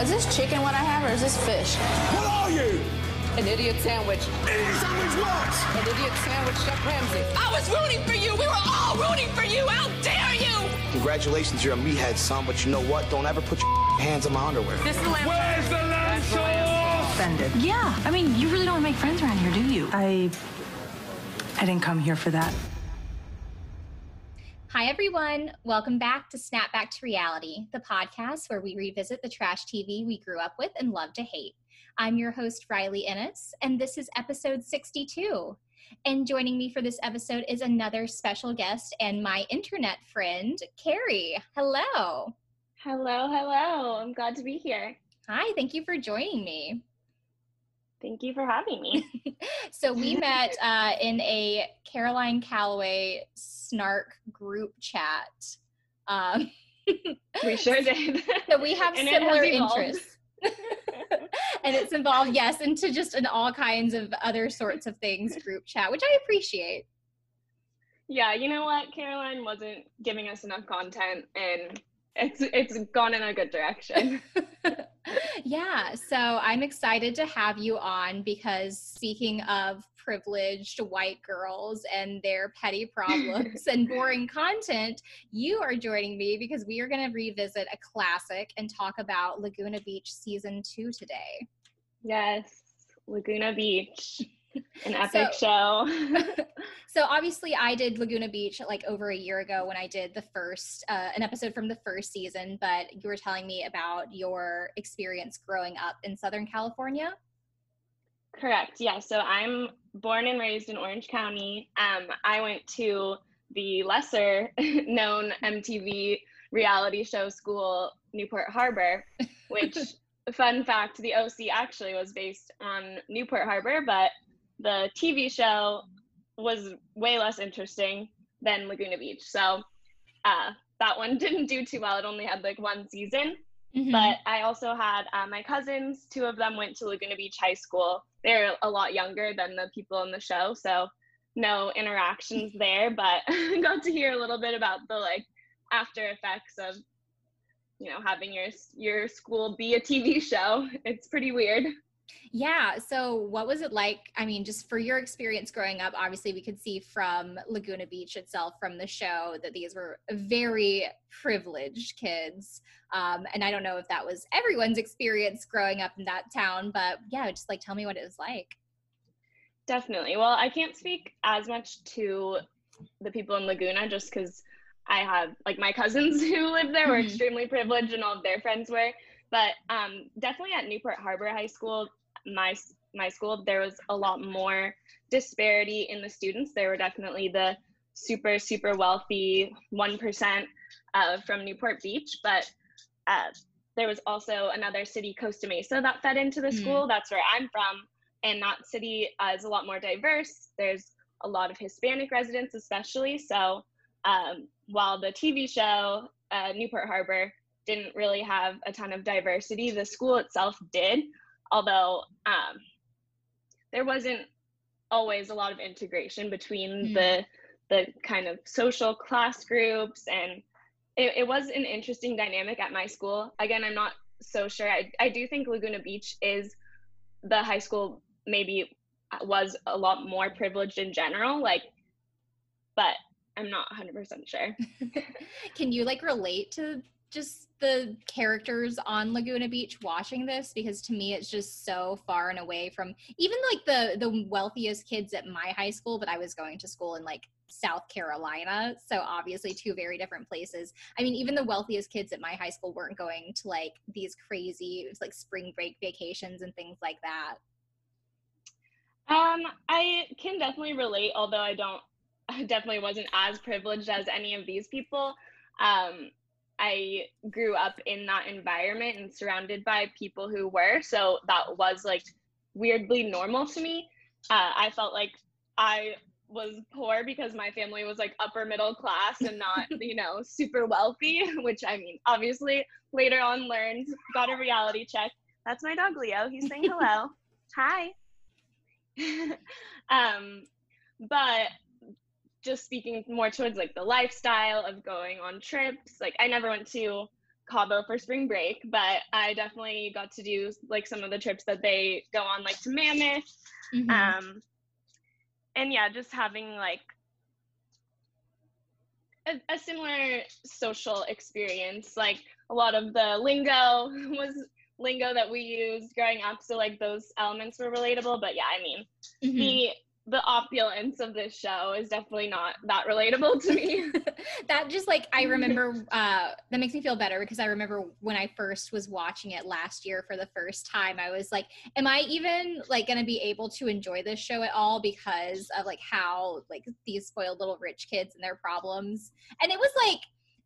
Is this chicken what I have or is this fish? What are you? An idiot sandwich. Idiot sandwich what? An idiot sandwich, Chef Ramsay. I was rooting for you. We were all rooting for you. How dare you? Congratulations, you're a meathead, son, but you know what? Don't ever put your hands on my underwear. This is the lamb. Where's the lamb sauce? Offended. Yeah, I mean, you really don't want to make friends around here, do you? I. I didn't come here for that. Hi, everyone. Welcome back to Snap Back to Reality, the podcast where we revisit the trash TV we grew up with and love to hate. I'm your host, Riley Ennis, and this is episode 62. And joining me for this episode is another special guest and my internet friend, Carrie. Hello. Hello, hello. I'm glad to be here. Hi, thank you for joining me. Thank you for having me. so we met uh, in a Caroline Calloway snark group chat. Um, we sure did. so we have And similar interests. and it's involved, yes, into just an all kinds of other sorts of things group chat, which I appreciate. yeah, you know what? Caroline wasn't giving us enough content and it's it's gone in a good direction. yeah, so I'm excited to have you on because speaking of privileged white girls and their petty problems and boring content, you are joining me because we are going to revisit a classic and talk about Laguna Beach season two today. yes. Laguna Beach. An epic show. So obviously, I did Laguna Beach like over a year ago when I did the first uh, an episode from the first season. But you were telling me about your experience growing up in Southern California. Correct. Yeah. So I'm born and raised in Orange County. Um, I went to the lesser known MTV reality show school, Newport Harbor, which, fun fact, the OC actually was based on Newport Harbor, but the TV show was way less interesting than Laguna Beach. So uh, that one didn't do too well. It only had like one season. Mhm. But I also had uh, my cousins. Two of them went to Laguna Beach High School. They're a lot younger than the people in the show, so no interactions there. But got to hear a little bit about the like after effects of you know having your your school be a TV show. It's pretty weird. Yeah. So, what was it like? I mean, just for your experience growing up, obviously, we could see from Laguna Beach itself, from the show, that these were very privileged kids. Um, and I don't know if that was everyone's experience growing up in that town, but yeah, just like tell me what it was like. Definitely. Well, I can't speak as much to the people in Laguna just because I have like my cousins who live there were Mhm. extremely privileged and all of their friends were. But um, definitely at Newport Harbor High School, my my school, there was a lot more disparity in the students. There were definitely the super super wealthy one percent uh, from Newport Beach, but uh, there was also another city, Costa Mesa, that fed into the Mm. school. That's where I'm from and that city uh, is a lot more diverse. There's a lot of Hispanic residents, especially. So um, while the TV show uh, Newport Harbor didn't really have a ton of diversity, the school itself did. Although um, there wasn't always a lot of integration between Mm. the the kind of social class groups and it, it was an interesting dynamic at my school. Again i'm not so sure. I, I do think laguna beach is the high school maybe was a lot more privileged in general like but i'm not 100% sure. Can you like relate to just the characters on Laguna Beach watching this? Because to me, it's just so far and away from even like the the wealthiest kids at my high school. But I was going to school in like South Carolina, so obviously two very different places. I mean, even the wealthiest kids at my high school weren't going to like these crazy like spring break vacations and things like that. Um, I can definitely relate, although I don't, definitely wasn't as privileged as any of these people. Um, I grew up in that environment and surrounded by people who were, so that was like weirdly normal to me. Uh, I felt like I was poor because my family was like upper middle class and not, you know, super wealthy, which I mean, obviously later on learned, got a reality check. That's my dog Leo. He's saying hello. Hi. um, but just speaking more towards like the lifestyle of going on trips, like I never went to Cabo for spring break, but I definitely got to do like some of the trips that they go on, like to Mammoth. Mhm. Um, and yeah, just having like a, a similar social experience. Like a lot of the lingo was lingo that we used growing up, so like those elements were relatable. But yeah, I mean, Mhm. the the opulence of this show is definitely not that relatable to me. that just like I remember uh that makes me feel better because I remember when I first was watching it last year for the first time I was like am I even like going to be able to enjoy this show at all because of like how like these spoiled little rich kids and their problems and it was like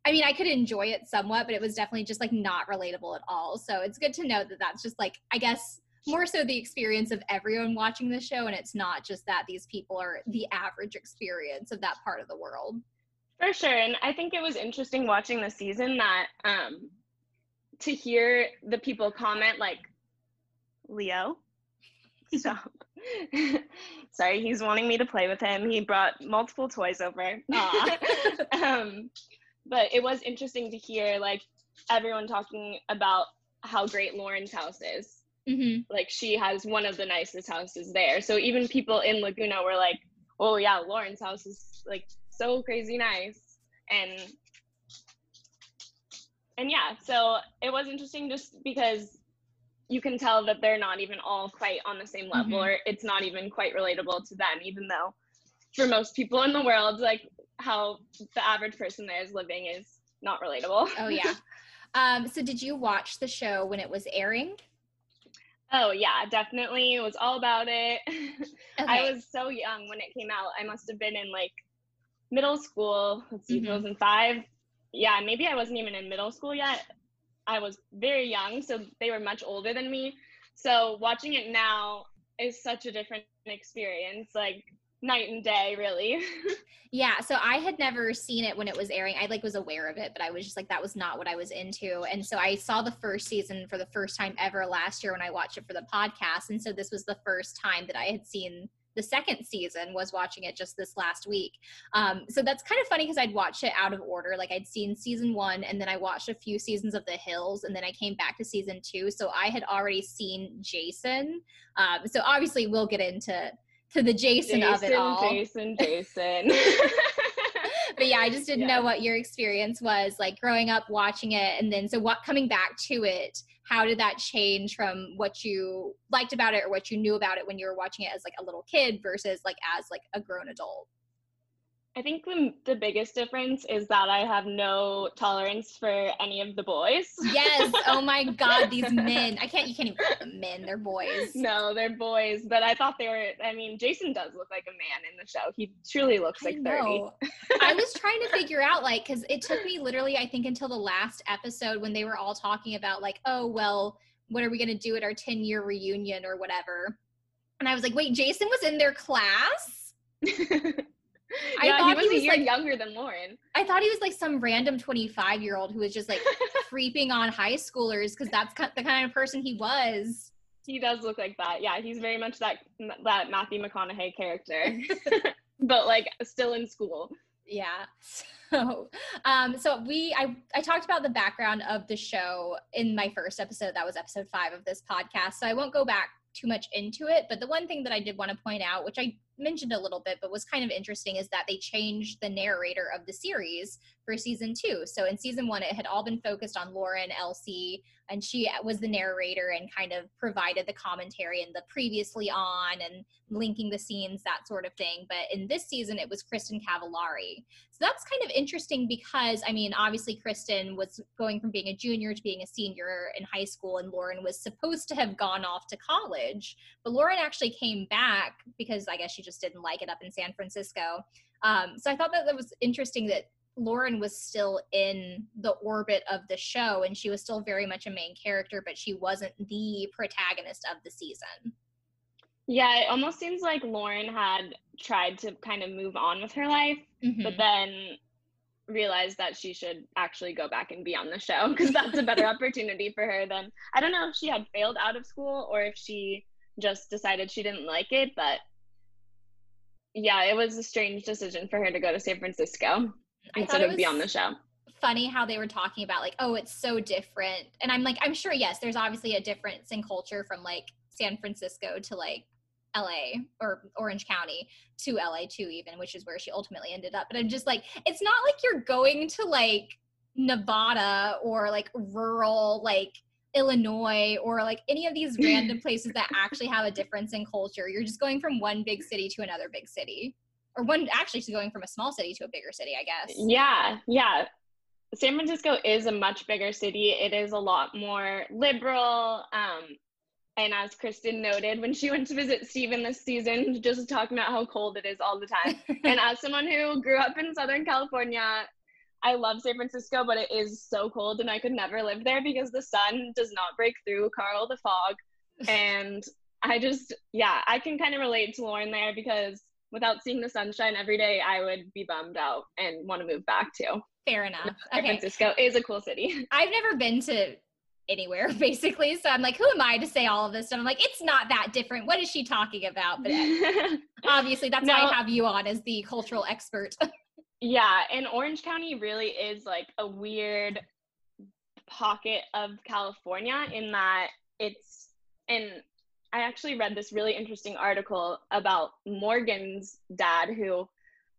I mean I could enjoy it somewhat but it was definitely just like not relatable at all so it's good to know that that's just like I guess more so the experience of everyone watching the show and it's not just that these people are the average experience of that part of the world For sure. And I think it was interesting watching the season that um to hear the people comment like Leo. Stop. Sorry, he's wanting me to play with him. He brought multiple toys over. Um but it was interesting to hear like everyone talking about how great Lauren's house is. Hmm Like she has one of the nicest houses there. So even people in Laguna were like, "Oh yeah, Lauren's house is like so crazy nice." And and yeah, so it was interesting just because you can tell that they're not even all quite on the same level Mhm. or it's not even quite relatable to them even though for most people in the world like how the average person there is living is not relatable. Oh yeah. Um, so did you watch the show when it was airing? Oh yeah, definitely. It was all about it. I was so young when it came out. I must have been in like middle school. Let's see, Mhm. 2005. Yeah, maybe I wasn't even in middle school yet. I was very young, so they were much older than me. So watching it now is such a different experience, like night and day, really. Yeah, so I had never seen it when it was airing. I like was aware of it, but I was just like that was not what I was into. And so I saw the first season for the first time ever last year when I watched it for the podcast. And so this was the first time that I had seen the second season was watching it just this last week. Um, so that's kind of funny because I'd watched it out of order. Like I'd seen season one and then I watched a few seasons of The Hills and then I came back to season two. So I had already seen Jason. Um, so obviously we'll get into to the Jason, of it all. Jason, Jason. but yeah, I just didn't Yeah. know what your experience was like growing up watching it, and then so what coming back to it. How did that change from what you liked about it or what you knew about it when you were watching it as like a little kid versus like as like a grown adult? I think the, the biggest difference is that I have no tolerance for any of the boys. Yes. Oh my God, these men. I can't. You can't even call them men. They're boys. No, they're boys, but I thought they were. I mean, Jason does look like a man in the show. He truly looks like I 30. know. I was trying to figure out like because it took me literally I think until the last episode when they were all talking about like oh well what are we gonna do at our 10 year reunion or whatever and I was like wait Jason was in their class I yeah, thought he he was, was, year like- younger than Lauren. I thought he was like some random 25 year old who was just like creeping on high schoolers because that's the kind of person he was He does look like that. Yeah, he's very much that that Matthew McConaughey character, but like still in school. yeah so um so we i i talked about the background of the show in my first episode that was episode five of this podcast so i won't go back too much into it but the one thing that i did want to point out which i mentioned a little bit but was kind of interesting is that they changed the narrator of the series for season two so in season one it had all been focused on lauren LC and she was the narrator and kind of provided the commentary and the previously on and linking the scenes that sort of thing but in this season it was kristin cavallari so that's kind of interesting because I mean, obviously, Kristin was going from being a junior to being a senior in high school, and Lauren was supposed to have gone off to college. But Lauren actually came back because I guess she just didn't like it up in San Francisco. Um, so I thought that that was interesting that Lauren was still in the orbit of the show and she was still very much a main character, but she wasn't the protagonist of the season. Yeah, it almost seems like Lauren had tried to kind of move on with her life, Mhm. but then realized that she should actually go back and be on the show because that's a better opportunity for her than I don't know if she had failed out of school or if she just decided she didn't like it, but yeah, it was a strange decision for her to go to San Francisco I instead of be on the show. funny how they were talking about like, oh, it's so different. And I'm like, I'm sure, yes, there's obviously a difference in culture from like San Francisco to like LA or Orange County to LA too, even, which is where she ultimately ended up. But I'm just like, it's not like you're going to like Nevada or like rural, like Illinois or like any of these random places that actually have a difference in culture. You're just going from one big city to another big city. Or one actually to going from a small city to a bigger city, I guess. Yeah, yeah. San Francisco is a much bigger city. It is a lot more liberal. Um, and as Kristin noted, when she went to visit Steven this season, just talking about how cold it is all the time. and as someone who grew up in Southern California, I love San Francisco, but it is so cold and I could never live there because the sun does not break through Karl the fog. And I just, yeah, I can kind of relate to Lauren there because without seeing the sunshine every day, I would be bummed out and want to move back too. Fair enough. San Okay. Francisco is a cool city. I've never been to anywhere basically. So I'm like, who am I to say all of this stuff? I'm like, it's not that different. What is she talking about? But obviously that's why I have you on as the cultural expert. Yeah, and Orange County really is like a weird pocket of California in that it's and I actually read this really interesting article about Morgan's dad who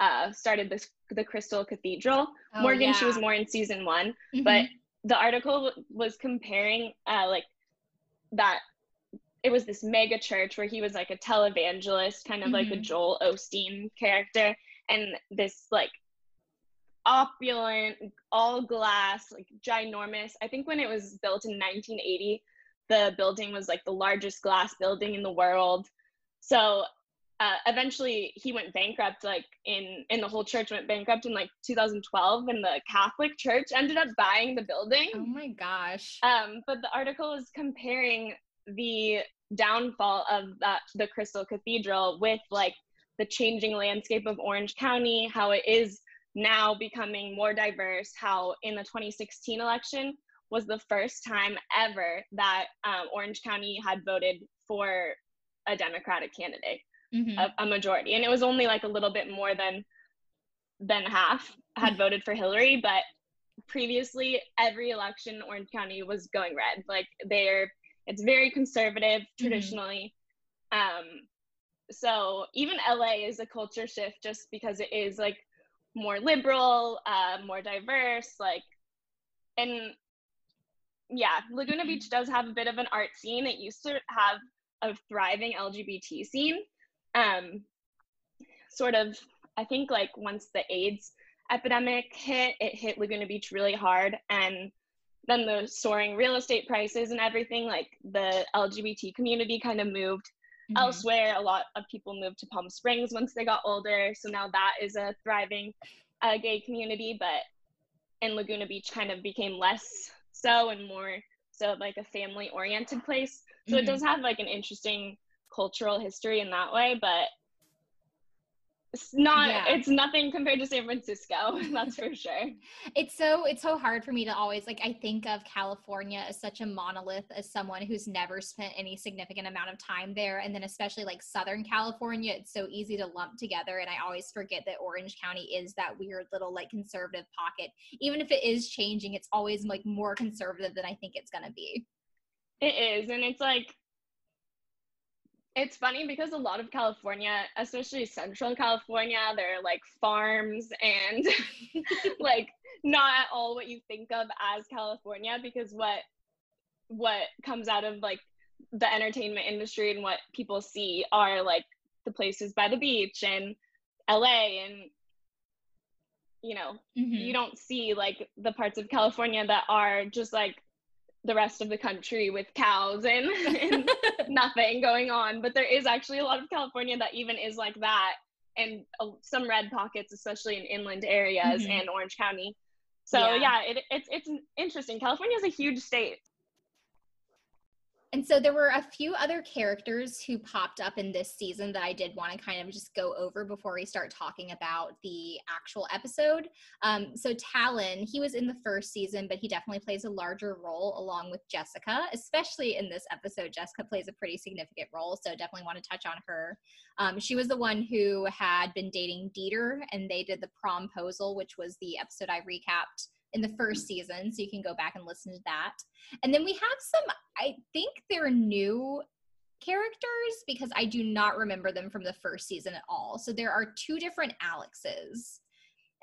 uh, started this the Crystal Cathedral. Oh, Morgan, she was more in season one, Mhm. but the article was comparing uh, like that it was this mega church where he was like a televangelist, kind of like a Mhm. Joel Osteen character, and this like opulent, all glass, like ginormous. I think when it was built in 1980, the building was like the largest glass building in the world. So uh, eventually he went bankrupt like in in the whole church went bankrupt in like 2012 and the catholic church ended up buying the building oh my gosh. um, but the article is comparing the downfall of that the Crystal Cathedral with like the changing landscape of Orange County, how it is now becoming more diverse, how in the 2016 election was the first time ever that um, Orange County had voted for a Democratic candidate, Mhm. a, a majority, and it was only like a little bit more than than half had voted for Hillary, but previously every election Orange County was going red. Like they're it's very conservative traditionally. Um so even LA is a culture shift just because it is like more liberal, uh, more diverse, like and yeah, Laguna Beach does have a bit of an art scene. It used to have a thriving LGBT scene. Um sort of I think like once the AIDS epidemic hit, it hit Laguna Beach really hard. And then the soaring real estate prices and everything, like the LGBT community kind of moved Mhm. elsewhere. A lot of people moved to Palm Springs once they got older. So now that is a thriving uh, gay community. But in Laguna Beach, kind of became less so and more so like a family oriented place. So Mhm. it does have like an interesting cultural history in that way, but it's not Yeah. it's nothing compared to San Francisco, that's for sure. it's so it's so hard for me to always like i think of california as such a monolith as someone who's never spent any significant amount of time there and then especially like southern california it's so easy to lump together and i always forget that orange county is that weird little like conservative pocket even if it is changing it's always like more conservative than i think it's going to be It is, and it's like it's funny because a lot of California, especially Central California, there are like farms and like not at all what you think of as California because what what comes out of like the entertainment industry and what people see are like the places by the beach and LA and you know Mhm. you don't see like the parts of California that are just like the rest of the country with cows and, and nothing going on. But there is actually a lot of California that even is like that, and uh, some red pockets, especially in inland areas Mhm. and Orange County. So Yeah. yeah, it, it's it's interesting. California is a huge state. And so there were a few other characters who popped up in this season that I did want to kind of just go over before we start talking about the actual episode. Um, so Talan, he was in the first season, but he definitely plays a larger role along with Jessica, especially in this episode. Jessica plays a pretty significant role, so definitely want to touch on her. Um, she was the one who had been dating Dieter, and they did the promposal, which was the episode I recapped in the first season, so you can go back and listen to that. And then we have some, I think they're new characters because I do not remember them from the first season at all. So there are two different Alexes.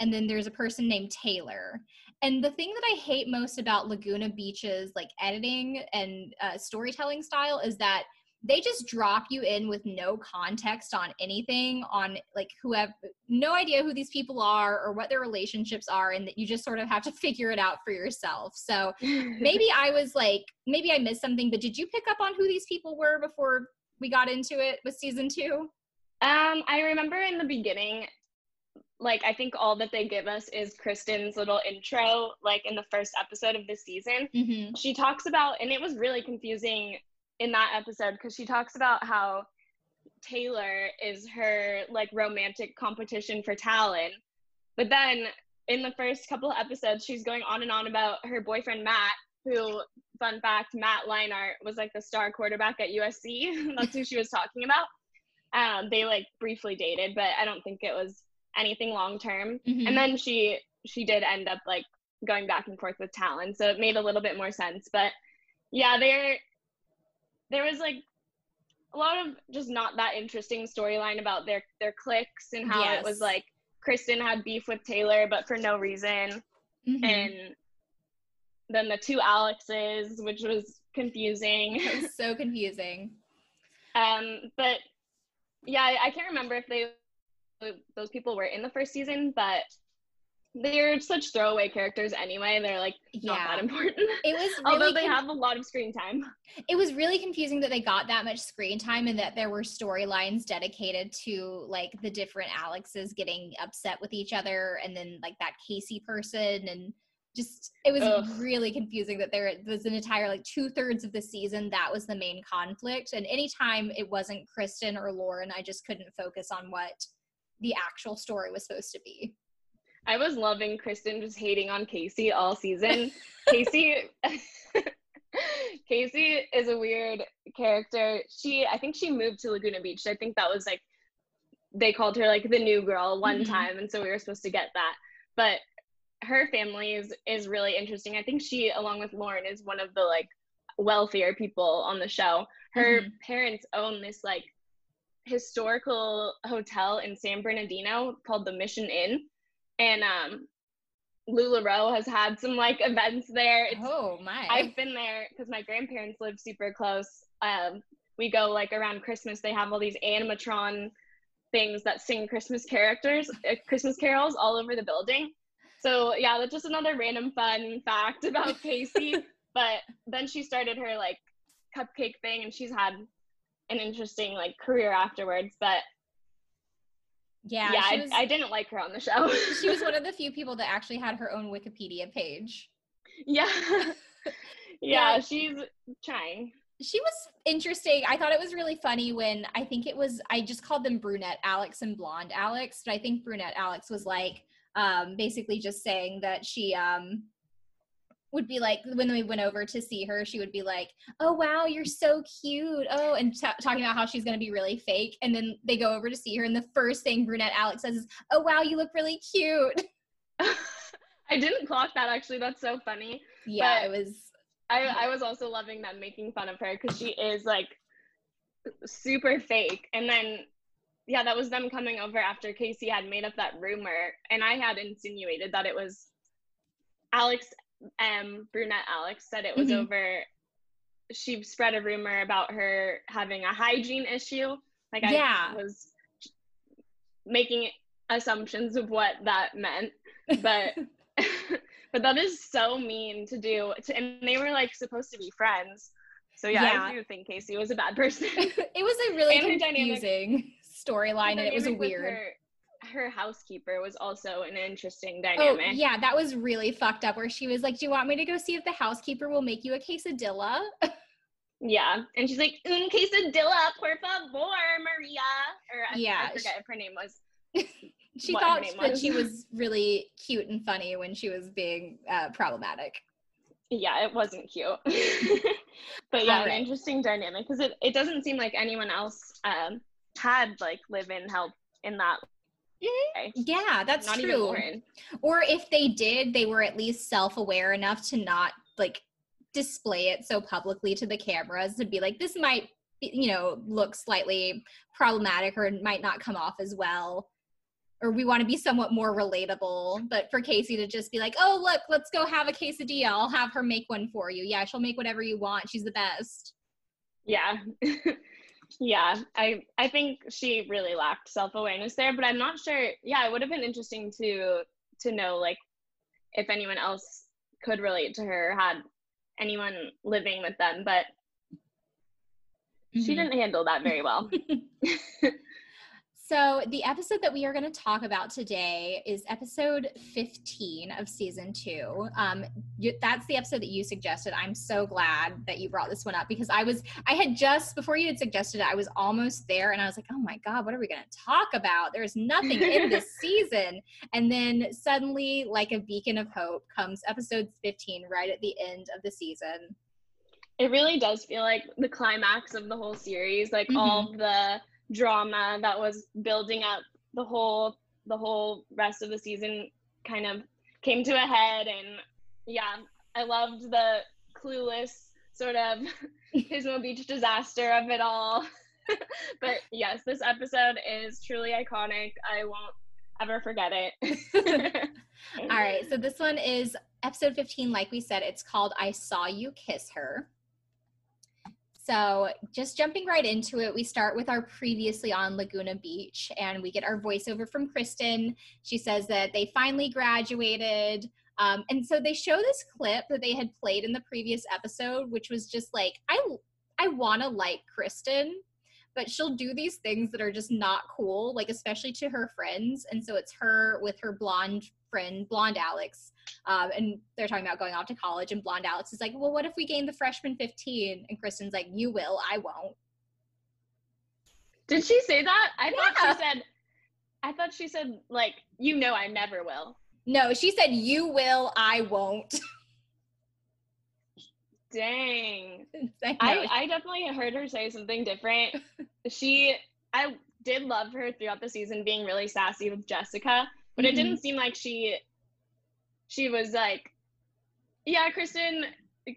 And then there's a person named Taylor. And the thing that I hate most about Laguna Beach's like editing and uh, storytelling style is that they just drop you in with no context on anything on like who have no idea who these people are or what their relationships are and that you just sort of have to figure it out for yourself. So maybe i was like maybe i missed something but did you pick up on who these people were before we got into it with season two? Um i remember in the beginning like i think all that they give us is kristin's little intro like in the first episode of the season. Mm-hmm. she talks about and it was really confusing in that episode because she talks about how Taylor is her like romantic competition for Talan. But then in the first couple of episodes, she's going on and on about her boyfriend Matt, who, fun fact, Matt Leinart was like the star quarterback at USC. That's who she was talking about. Um, they like briefly dated, but I don't think it was anything long term. Mhm. And then she she did end up like going back and forth with Talan, so it made a little bit more sense. But yeah, they're there was like a lot of just not that interesting storyline about their their cliques and how it was like Kristin had beef with Taylor but for no reason. Mhm. and then the two Alexes which was confusing. It was so confusing. Um but yeah I, I can't remember if they those people were in the first season but they're such throwaway characters anyway and they're like not Yeah. that important it was really although they have a lot of screen time it was really confusing that they got that much screen time and that there were storylines dedicated to like the different Alexes getting upset with each other and then like that Casey person and just it was Ugh. really confusing that there was an entire like two thirds of the season that was the main conflict and anytime it wasn't Kristin or Lauren I just couldn't focus on what the actual story was supposed to be. I was loving Kristin just hating on Casey all season. Casey Casey is a weird character. She I think she moved to Laguna Beach. I think that was like they called her like the new girl one Mhm. time and so we were supposed to get that. But her family is is really interesting. I think she along with Lauren is one of the like wealthier people on the show. Her Mhm. parents own this like historical hotel in San Bernardino called the Mission Inn and um LuLaRoe has had some like events there. It's, oh my. I've been there because my grandparents live super close. Um, we go like around Christmas. They have all these animatron things that sing Christmas characters, uh, Christmas carols all over the building. So yeah, that's just another random fun fact about Casey. but then she started her like cupcake thing, and she's had an interesting like career afterwards. But yeah, yeah, I, was, I didn't like her on the show. she was one of the few people that actually had her own Wikipedia page. yeah. Yeah. yeah, she's trying. she was interesting. I thought it was really funny when I think it was I just called them brunette Alex and blonde Alex, but I think brunette Alex was like um basically just saying that she um would be like when we went over to see her she would be like oh wow you're so cute oh and t- talking about how she's going to be really fake and then they go over to see her and the first thing brunette alex says is oh wow you look really cute I didn't clock that actually. That's so funny. yeah But- it was I, I was also loving them making fun of her because she is like super fake. And then, yeah, that was them coming over after Casey had made up that rumor. And I had insinuated that it was Alex M. Brunette Alex said it was Mhm. over. She spread a rumor about her having a hygiene issue. Like, I Yeah. was making assumptions of what that meant. But. but that is so mean to do to, and they were like supposed to be friends so yeah, Yeah. i do think casey was a bad person it was a really And confusing storyline and it was weird her, her housekeeper was also an interesting dynamic. Oh dynamic yeah, that was really fucked up. Where she was like, "Do you want me to go see if the housekeeper will make you a quesadilla?" yeah and she's like un quesadilla por favor maria or I, Yeah, i forget if her name was She thought that was. she was really cute and funny when she was being uh, problematic. yeah it wasn't cute but yeah Alright. an interesting dynamic because it, it doesn't seem like anyone else um had like live-in help in that Mm-hmm. Okay. Yeah, that's Not true. Or if they did, they were at least self-aware enough to not like display it so publicly to the cameras to be like this might you know look slightly problematic or it might not come off as well. Or we want to be somewhat more relatable. But for casey to just be like oh look let's go have a quesadilla. I'll have her make one for you. Yeah she'll make whatever you want. She's the best. Yeah. yeah. I I think she really lacked self-awareness there, but I'm not sure. Yeah, it would have been interesting to to know like if anyone else could relate to her, had anyone living with them, but she Mhm. didn't handle that very well. So, the episode that we are going to talk about today is episode 15 of season two. Um, you, that's the episode that you suggested. I'm so glad that you brought this one up because I was, I had just, before you had suggested it, I was almost there and I was like, oh my God, what are we going to talk about? There's nothing in this season. And then suddenly, like a beacon of hope, comes episode 15 right at the end of the season. it really does feel like the climax of the whole series, like all the drama that was building up the whole the whole rest of the season kind of came to a head and yeah, I loved the clueless sort of Pismo Beach disaster of it all. but yes, this episode is truly iconic. I won't ever forget it. All right, so this one is episode 15. Like we said, it's called I Saw You Kiss Her. So, just jumping right into it, we start with our previously on Laguna Beach and we get our voiceover from Kristin. She says that they finally graduated. Um, and so they show this clip that they had played in the previous episode, which was just like, I, I want to like Kristen, but she'll do these things that are just not cool, like especially to her friends. And so it's her with her blonde friend, blonde Alex, um, and they're talking about going off to college. And blonde Alex is like, "Well, what if we gain the freshman 15?" And Kristin's like, "You will, I won't." Did she say that? I thought she said I thought she said like, you know I never will. No, she said, "You will, I won't." Dang. I. I, I definitely heard her say something different. she, I did love her throughout the season being really sassy with Jessica, but it Mhm. didn't seem like she, she was like, yeah, Kristin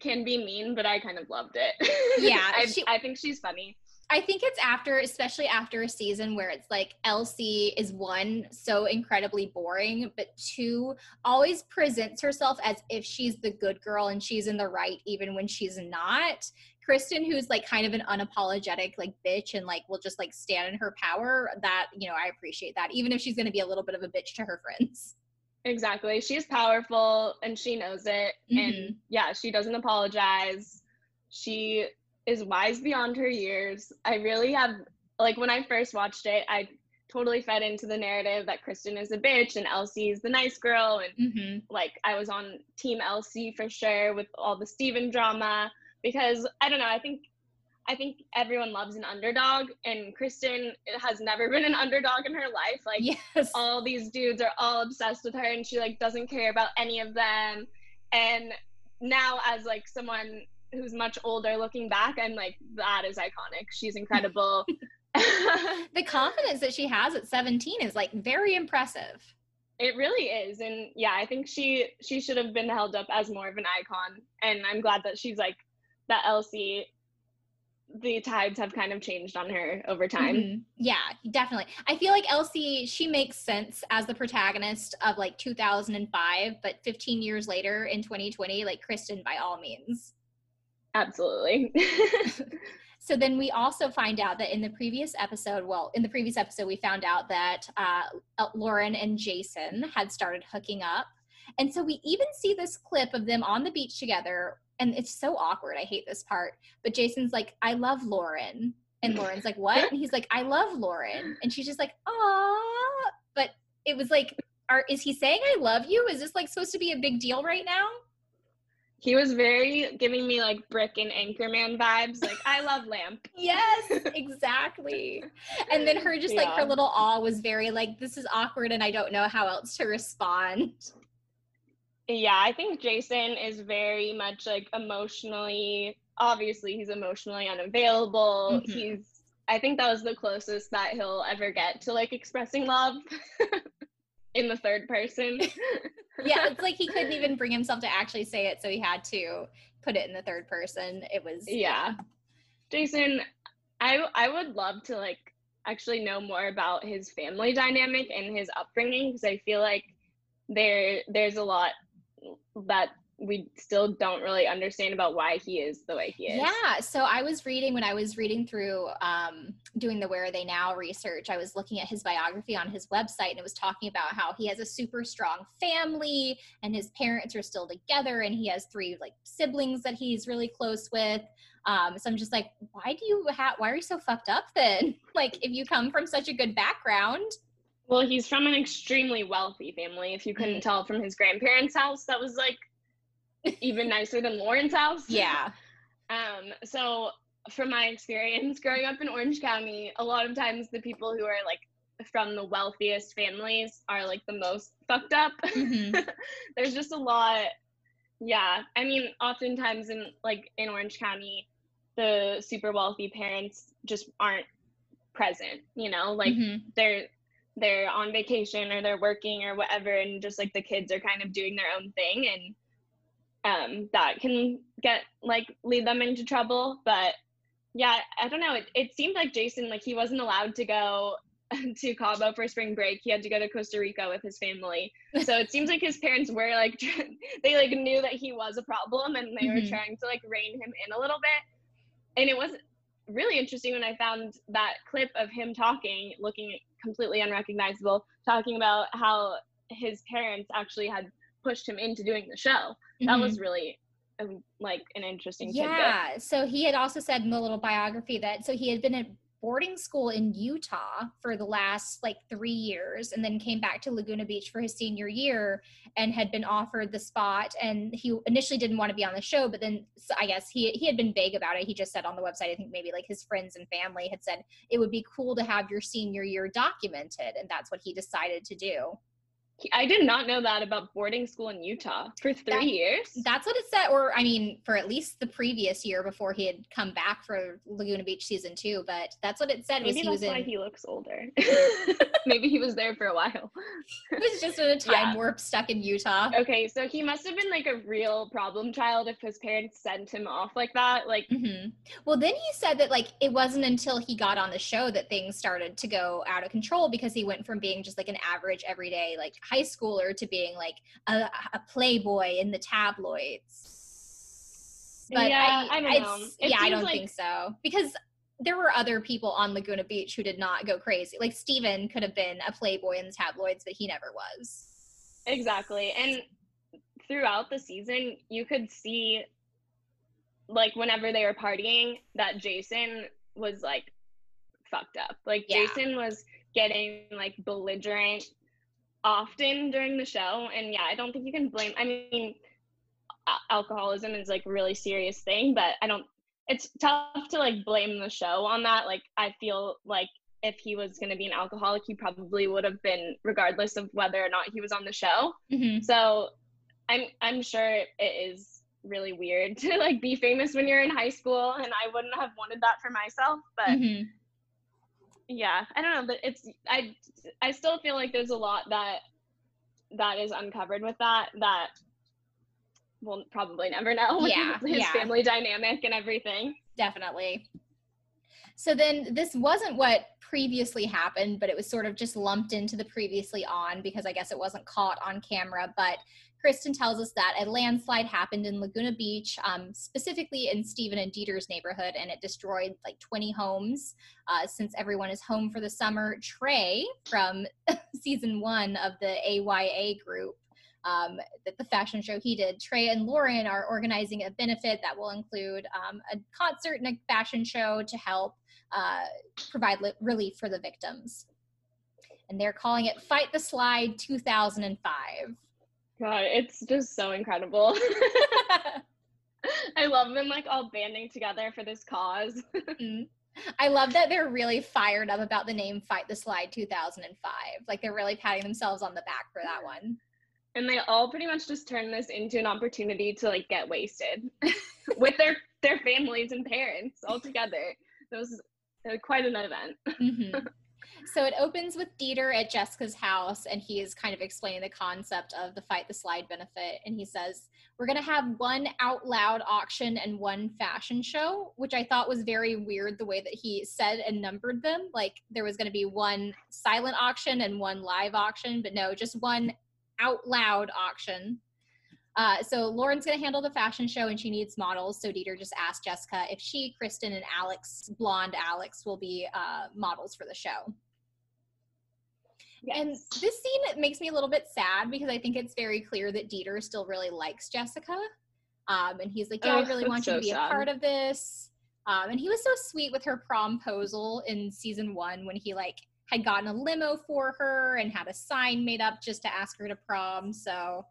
can be mean, but I kind of loved it. Yeah, I, she- I think she's funny. I think it's after, especially after a season where it's like LC is one, so incredibly boring, but two, always presents herself as if she's the good girl and she's in the right, even when she's not. Kristin, who's like kind of an unapologetic like bitch and like will just like stand in her power, that, you know, I appreciate that, even if she's going to be a little bit of a bitch to her friends. Exactly. She's powerful and she knows it. And mm-hmm. yeah, she doesn't apologize. She is wise beyond her years. I really have, like, when I first watched it, I totally fed into the narrative that Kristin is a bitch and LC is the nice girl. And Mm-hmm. like, I was on Team LC for sure with all the Steven drama because I don't know, I think. I think everyone loves an underdog, and Kristin has never been an underdog in her life. Like, Yes. all these dudes are all obsessed with her and she like doesn't care about any of them and now as like someone who's much older looking back i'm like that is iconic she's incredible the confidence that she has at 17 is like very impressive. it really is and yeah i think she she should have been held up as more of an icon and i'm glad that she's like that LC the tides have kind of changed on her over time Mhm. Yeah, definitely. I feel like LC, she makes sense as the protagonist of like 2005, but 15 years later in 2020, like Kristin by all means. Absolutely So then we also find out that in the previous episode, well, in the previous episode, we found out that uh, Lauren and Jason had started hooking up. And so we even see this clip of them on the beach together. And it's so awkward. I hate this part. But Jason's like, I love Lauren. And Lauren's like, what? And he's like, I love Lauren. And she's just like, aw. But it was like, are, is he saying I love you? Is this like supposed to be a big deal right now? He was very giving me like brick and anchorman vibes like i love lamp Yes, exactly. and then her just like her little awe was very like, this is awkward and I don't know how else to respond. Yeah, I think Jason is very much like emotionally, obviously, he's emotionally unavailable. Mhm. He's I think that was the closest that he'll ever get to like expressing love in the third person. yeah, it's like he couldn't even bring himself to actually say it, so he had to put it in the third person. It was yeah. Jason, I I would love to like actually know more about his family dynamic and his upbringing because I feel like there there's a lot that we still don't really understand about why he is the way he is. Yeah. So I was reading when I was reading through um, doing the Where Are They Now research, I was looking at his biography on his website and it was talking about how he has a super strong family and his parents are still together and he has three like siblings that he's really close with. Um, so I'm just like, why do you have, why are you so fucked up then? like, if you come from such a good background. Well, he's from an extremely wealthy family. If you couldn't mm. tell from his grandparents' house, that was like even nicer than Lauren's house. Yeah. Um, so from my experience growing up in Orange County, a lot of times the people who are like from the wealthiest families are like the most fucked up. Mm-hmm. There's just a lot. Yeah. I mean, oftentimes in like in Orange County, the super wealthy parents just aren't present, you know, like mm-hmm. they're they're on vacation or they're working or whatever and just like the kids are kind of doing their own thing and um, that can get like lead them into trouble. But yeah, I don't know. It, it seemed like Jason, like he wasn't allowed to go to Cabo for spring break. He had to go to Costa Rica with his family. So it seems like his parents were like, they like knew that he was a problem and they mm-hmm. were trying to like rein him in a little bit. And it was really interesting when I found that clip of him talking, looking completely unrecognizable, talking about how his parents actually had pushed him into doing the show. That mm-hmm. was really um, like an interesting yeah tidbit. so he had also said in the little biography that so he had been at boarding school in utah for the last like three years and then came back to laguna beach for his senior year and had been offered the spot and he initially didn't want to be on the show but then so i guess he, he had been vague about it he just said on the website i think maybe like his friends and family had said it would be cool to have your senior year documented and that's what he decided to do I did not know that about boarding school in Utah for three that, years. That's what it said, or I mean, for at least the previous year before he had come back for Laguna Beach season two. But that's what it said. Maybe that's why in... he looks older. Maybe he was there for a while. he was just in a time yeah. warp stuck in Utah. Okay, so he must have been like a real problem child if his parents sent him off like that. Like, mm-hmm. well, then he said that like it wasn't until he got on the show that things started to go out of control because he went from being just like an average everyday like high schooler to being like a, a playboy in the tabloids. But yeah, I, I don't know. yeah, I don't like... think so because there were other people on Laguna Beach who did not go crazy. Like Steven could have been a playboy in the tabloids, but he never was. Exactly. And throughout the season, you could see like whenever they were partying that Jason was like fucked up. Like yeah. Jason was getting like belligerent often during the show and yeah i don't think you can blame i mean alcoholism is like a really serious thing but i don't it's tough to like blame the show on that like i feel like if he was going to be an alcoholic he probably would have been regardless of whether or not he was on the show mm-hmm. so i'm i'm sure it is really weird to like be famous when you're in high school and i wouldn't have wanted that for myself but mm-hmm yeah i don't know but it's i i still feel like there's a lot that that is uncovered with that that we'll probably never know yeah his yeah. family dynamic and everything definitely so then this wasn't what previously happened but it was sort of just lumped into the previously on because i guess it wasn't caught on camera but Kristin tells us that a landslide happened in Laguna Beach, um, specifically in Stephen and Dieter's neighborhood, and it destroyed like 20 homes. Uh, since everyone is home for the summer, Trey from season one of the AYA group, um, that the fashion show he did, Trey and Lauren are organizing a benefit that will include um, a concert and a fashion show to help uh, provide li- relief for the victims. And they're calling it Fight the Slide 2005. God, it's just so incredible. I love them like all banding together for this cause. mm. I love that they're really fired up about the name Fight the Slide 2005. Like they're really patting themselves on the back for that one. And they all pretty much just turn this into an opportunity to like get wasted with their their families and parents all together. It was uh, quite an event. Mhm. So it opens with Dieter at Jessica's house, and he is kind of explaining the concept of the Fight the Slide benefit. And he says, We're going to have one out loud auction and one fashion show, which I thought was very weird the way that he said and numbered them. Like there was going to be one silent auction and one live auction, but no, just one out loud auction. Uh, so Lauren's going to handle the fashion show and she needs models. So Dieter just asked Jessica if she, Kristin, and Alex, blonde Alex, will be uh, models for the show. And this scene makes me a little bit sad because I think it's very clear that Dieter still really likes Jessica. Um, and he's like, Yeah, I really want you to so be a part of this. Um, and he was so sweet with her promposal in season one when he like had gotten a limo for her and had a sign made up just to ask her to prom. So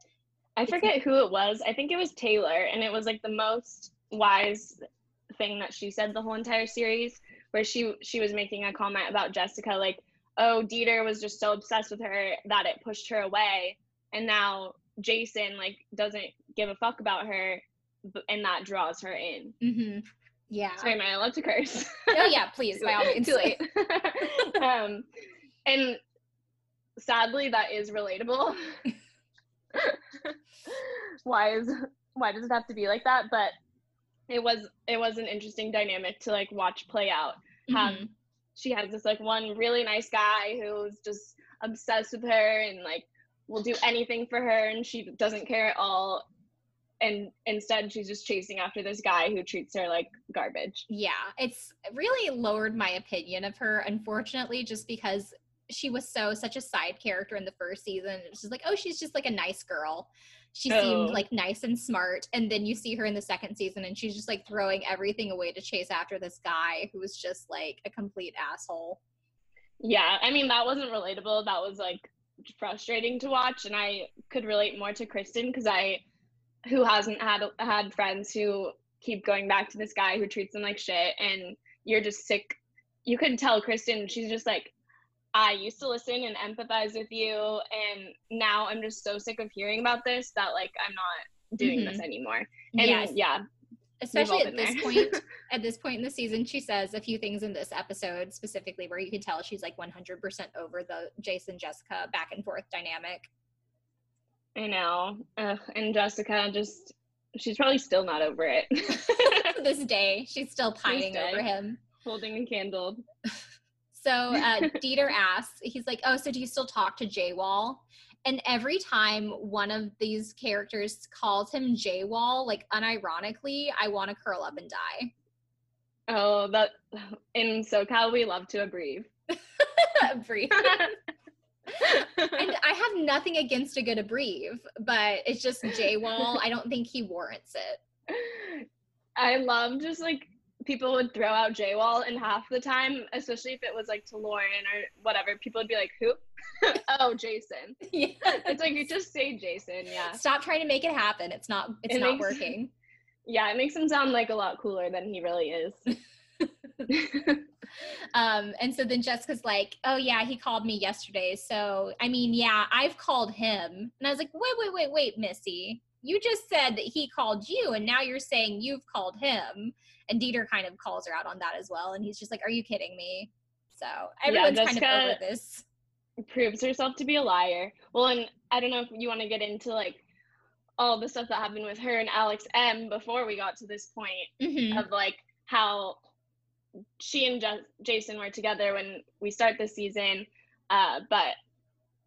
I forget who it was. I think it was Taylor, and it was like the most wise thing that she said the whole entire series, where she she was making a comment about Jessica, like, "Oh, Dieter was just so obsessed with her that it pushed her away, and now Jason like doesn't give a fuck about her, and that draws her in." mhm. Yeah. Sorry, am I allowed to curse? Oh yeah, please, by all means. Too late. um, and sadly, that is relatable. why is why does it have to be like that? But it was it was an interesting dynamic to like watch play out. Have Mhm. she has this like one really nice guy who's just obsessed with her and like will do anything for her, and she doesn't care at all. And instead, she's just chasing after this guy who treats her like garbage. Yeah, it's really lowered my opinion of her, unfortunately, just because she was so such a side character in the first season. It's just like, oh, she's just like a nice girl. She Oh. seemed like nice and smart. And then you see her in the second season and she's just like throwing everything away to chase after this guy who was just like a complete asshole. Yeah, I mean that wasn't relatable. That was like frustrating to watch, and I could relate more to Kristin because I, who hasn't had had friends who keep going back to this guy who treats them like shit, and you're just sick. You could tell Kristin, she's just like, I used to listen and empathize with you, and now I'm just so sick of hearing about this that like I'm not doing this mm-hmm. anymore. And yes, yeah, especially at this point at this point in the season she says a few things in this episode specifically where you can tell she's like 100% over the jason jessica back and forth dynamic I know. Ugh, and Jessica just, she's probably still not over it. to this day she's still pining day. over him Holding a candle. so uh, dieter asks he's like oh so do you still talk to jay wall and every time one of these characters calls him jay wall like unironically i want to curl up and die Oh, that in SoCal we love to abbreviate. Brief. and I have nothing against a good abbrev, but it's just Jay Wall. I don't think he warrants it. I love just like people would throw out J-Wall and half the time, especially if it was like to Lauren or whatever, people would be like, "Who? oh, Jason." Yeah. It's like you just say Jason, yeah. Stop trying to make it happen. It's not. It's It not makes- working. Yeah, it makes him sound like a lot cooler than he really is. Um, and so then Jessica's like, "Oh yeah, he called me yesterday. So I mean, yeah, I've called him." And I was like, "Wait, wait, wait, wait, Missy. You just said that he called you, and now you're saying you've called him." And Dieter kind of calls her out on that as well. And he's just like, "Are you kidding me?" So everyone's kind of over this. proves herself to be a liar. Well, and I don't know if you want to get into like all the stuff that happened with her and Alex M before we got to this point Mhm. of like how she and Jason were together when we start the season, uh, but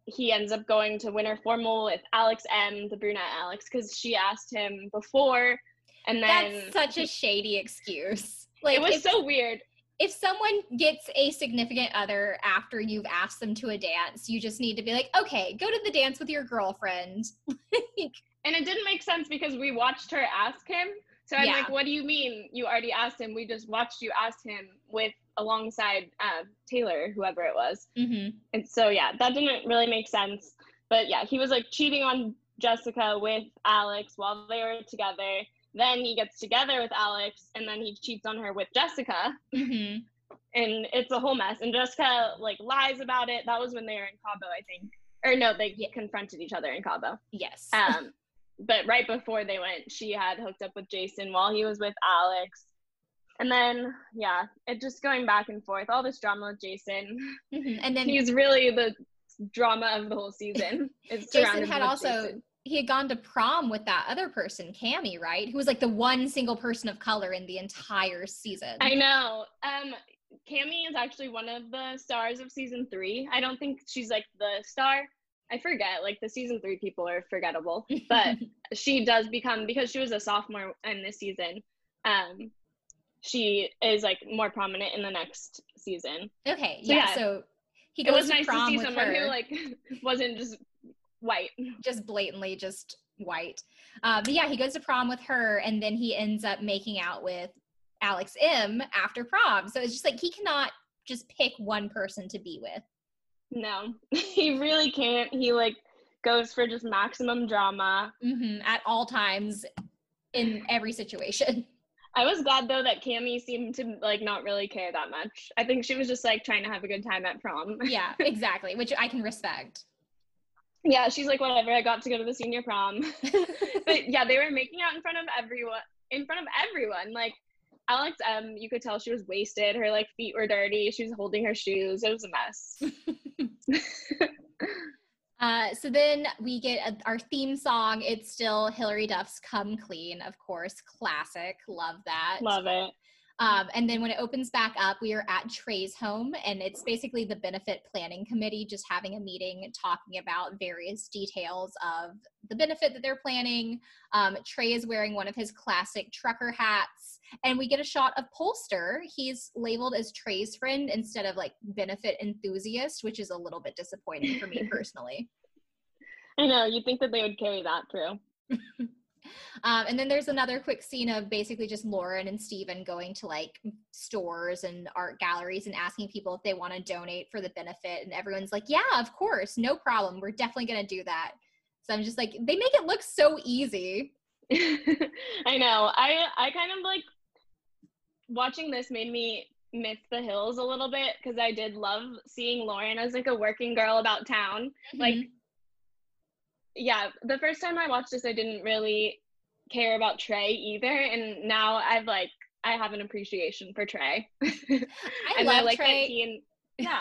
he ends up going to winter formal with Alex M, the brunette Alex, because she asked him before, and then That's such a shady excuse. Like it was if, so weird. if someone gets a significant other after you've asked them to a dance, you just need to be like, okay, go to the dance with your girlfriend. And it didn't make sense because we watched her ask him. So I'm Yeah. like, what do you mean you already asked him? We just watched you ask him with alongside uh, Taylor, whoever it was. hmm And so yeah, that didn't really make sense. But yeah, he was like cheating on Jessica with Alex while they were together. Then he gets together with Alex and then he cheats on her with Jessica. hmm And it's a whole mess. And Jessica like lies about it. That was when they were in Cabo, I think. Or no, they Yeah. confronted each other in Cabo. Yes. Um, but right before they went, she had hooked up with Jason while he was with Alex. And then yeah, it just going back and forth, all this drama with Jason. Mhm. And then He's really the drama of the whole season. It's Jason had also Jason. he had gone to prom with that other person, Cammy, right? Who was like the one single person of color in the entire season. I know. Um, Cammy is actually one of the stars of season three. I don't think she's like the star. I forget. Like the season three people are forgettable, but she does become because she was a sophomore in this season. Um, she is like more prominent in the next season. okay, So, yeah, yeah. So he It was to nice to see someone her. who like wasn't just white. just blatantly just white. Uh, but yeah, he goes to prom with her, and then he ends up making out with Alex M after prom. So it's just like he cannot just pick one person to be with. No, he really can't. He like goes for just maximum drama. hmm at all times in every situation. I was glad though that Cammy seemed to like not really care that much. I think she was just like trying to have a good time at prom. Yeah, exactly, which I can respect. yeah, she's like whatever. I got to go to the senior prom. but yeah, they were making out in front of everyone. In front of everyone, like Alex M. You could tell she was wasted. Her like feet were dirty. She was holding her shoes. It was a mess. Uh, so then we get a, our theme song. It's still Hilary Duff's "Come Clean," of course, classic. Love that. Love it. Um, and then when it opens back up, we are at Trey's home, and it's basically the benefit planning committee just having a meeting talking about various details of the benefit that they're planning. Um, Trey is wearing one of his classic trucker hats, and we get a shot of Polster. He's labeled as Trey's friend instead of like benefit enthusiast, which is a little bit disappointing for me personally. I know. You'd think that they would carry that through. Um, and then there's another quick scene of basically just Lauren and Stephen going to like stores and art galleries and asking people if they want to donate for the benefit. And everyone's like, yeah, of course, no problem. We're definitely going to do that. So I'm just like, they make it look so easy. I know. I I kind of like watching this made me miss the hills a little bit because I did love seeing Lauren as like a working girl about town. Like Mhm. Yeah, the first time I watched this I didn't really care about Trey either and now I've like I have an appreciation for Trey. I and love I like Trey. that he and yeah.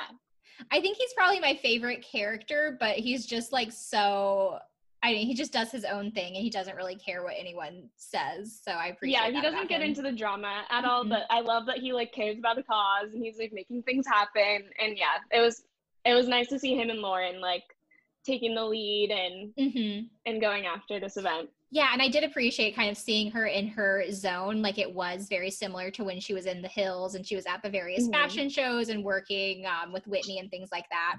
I think he's probably my favorite character, but he's just like so. I mean, he just does his own thing and he doesn't really care what anyone says. So I appreciate. yeah, he doesn't get him. into the drama at all, Mhm. but I love that he like cares about the cause and he's like making things happen. And yeah, it was it was nice to see him and Lauren like taking the lead and Mhm. and going after this event. Yeah, and I did appreciate kind of seeing her in her zone. Like it was very similar to when she was in the hills and she was at the various Mhm. fashion shows and working um, with Whitney and things like that.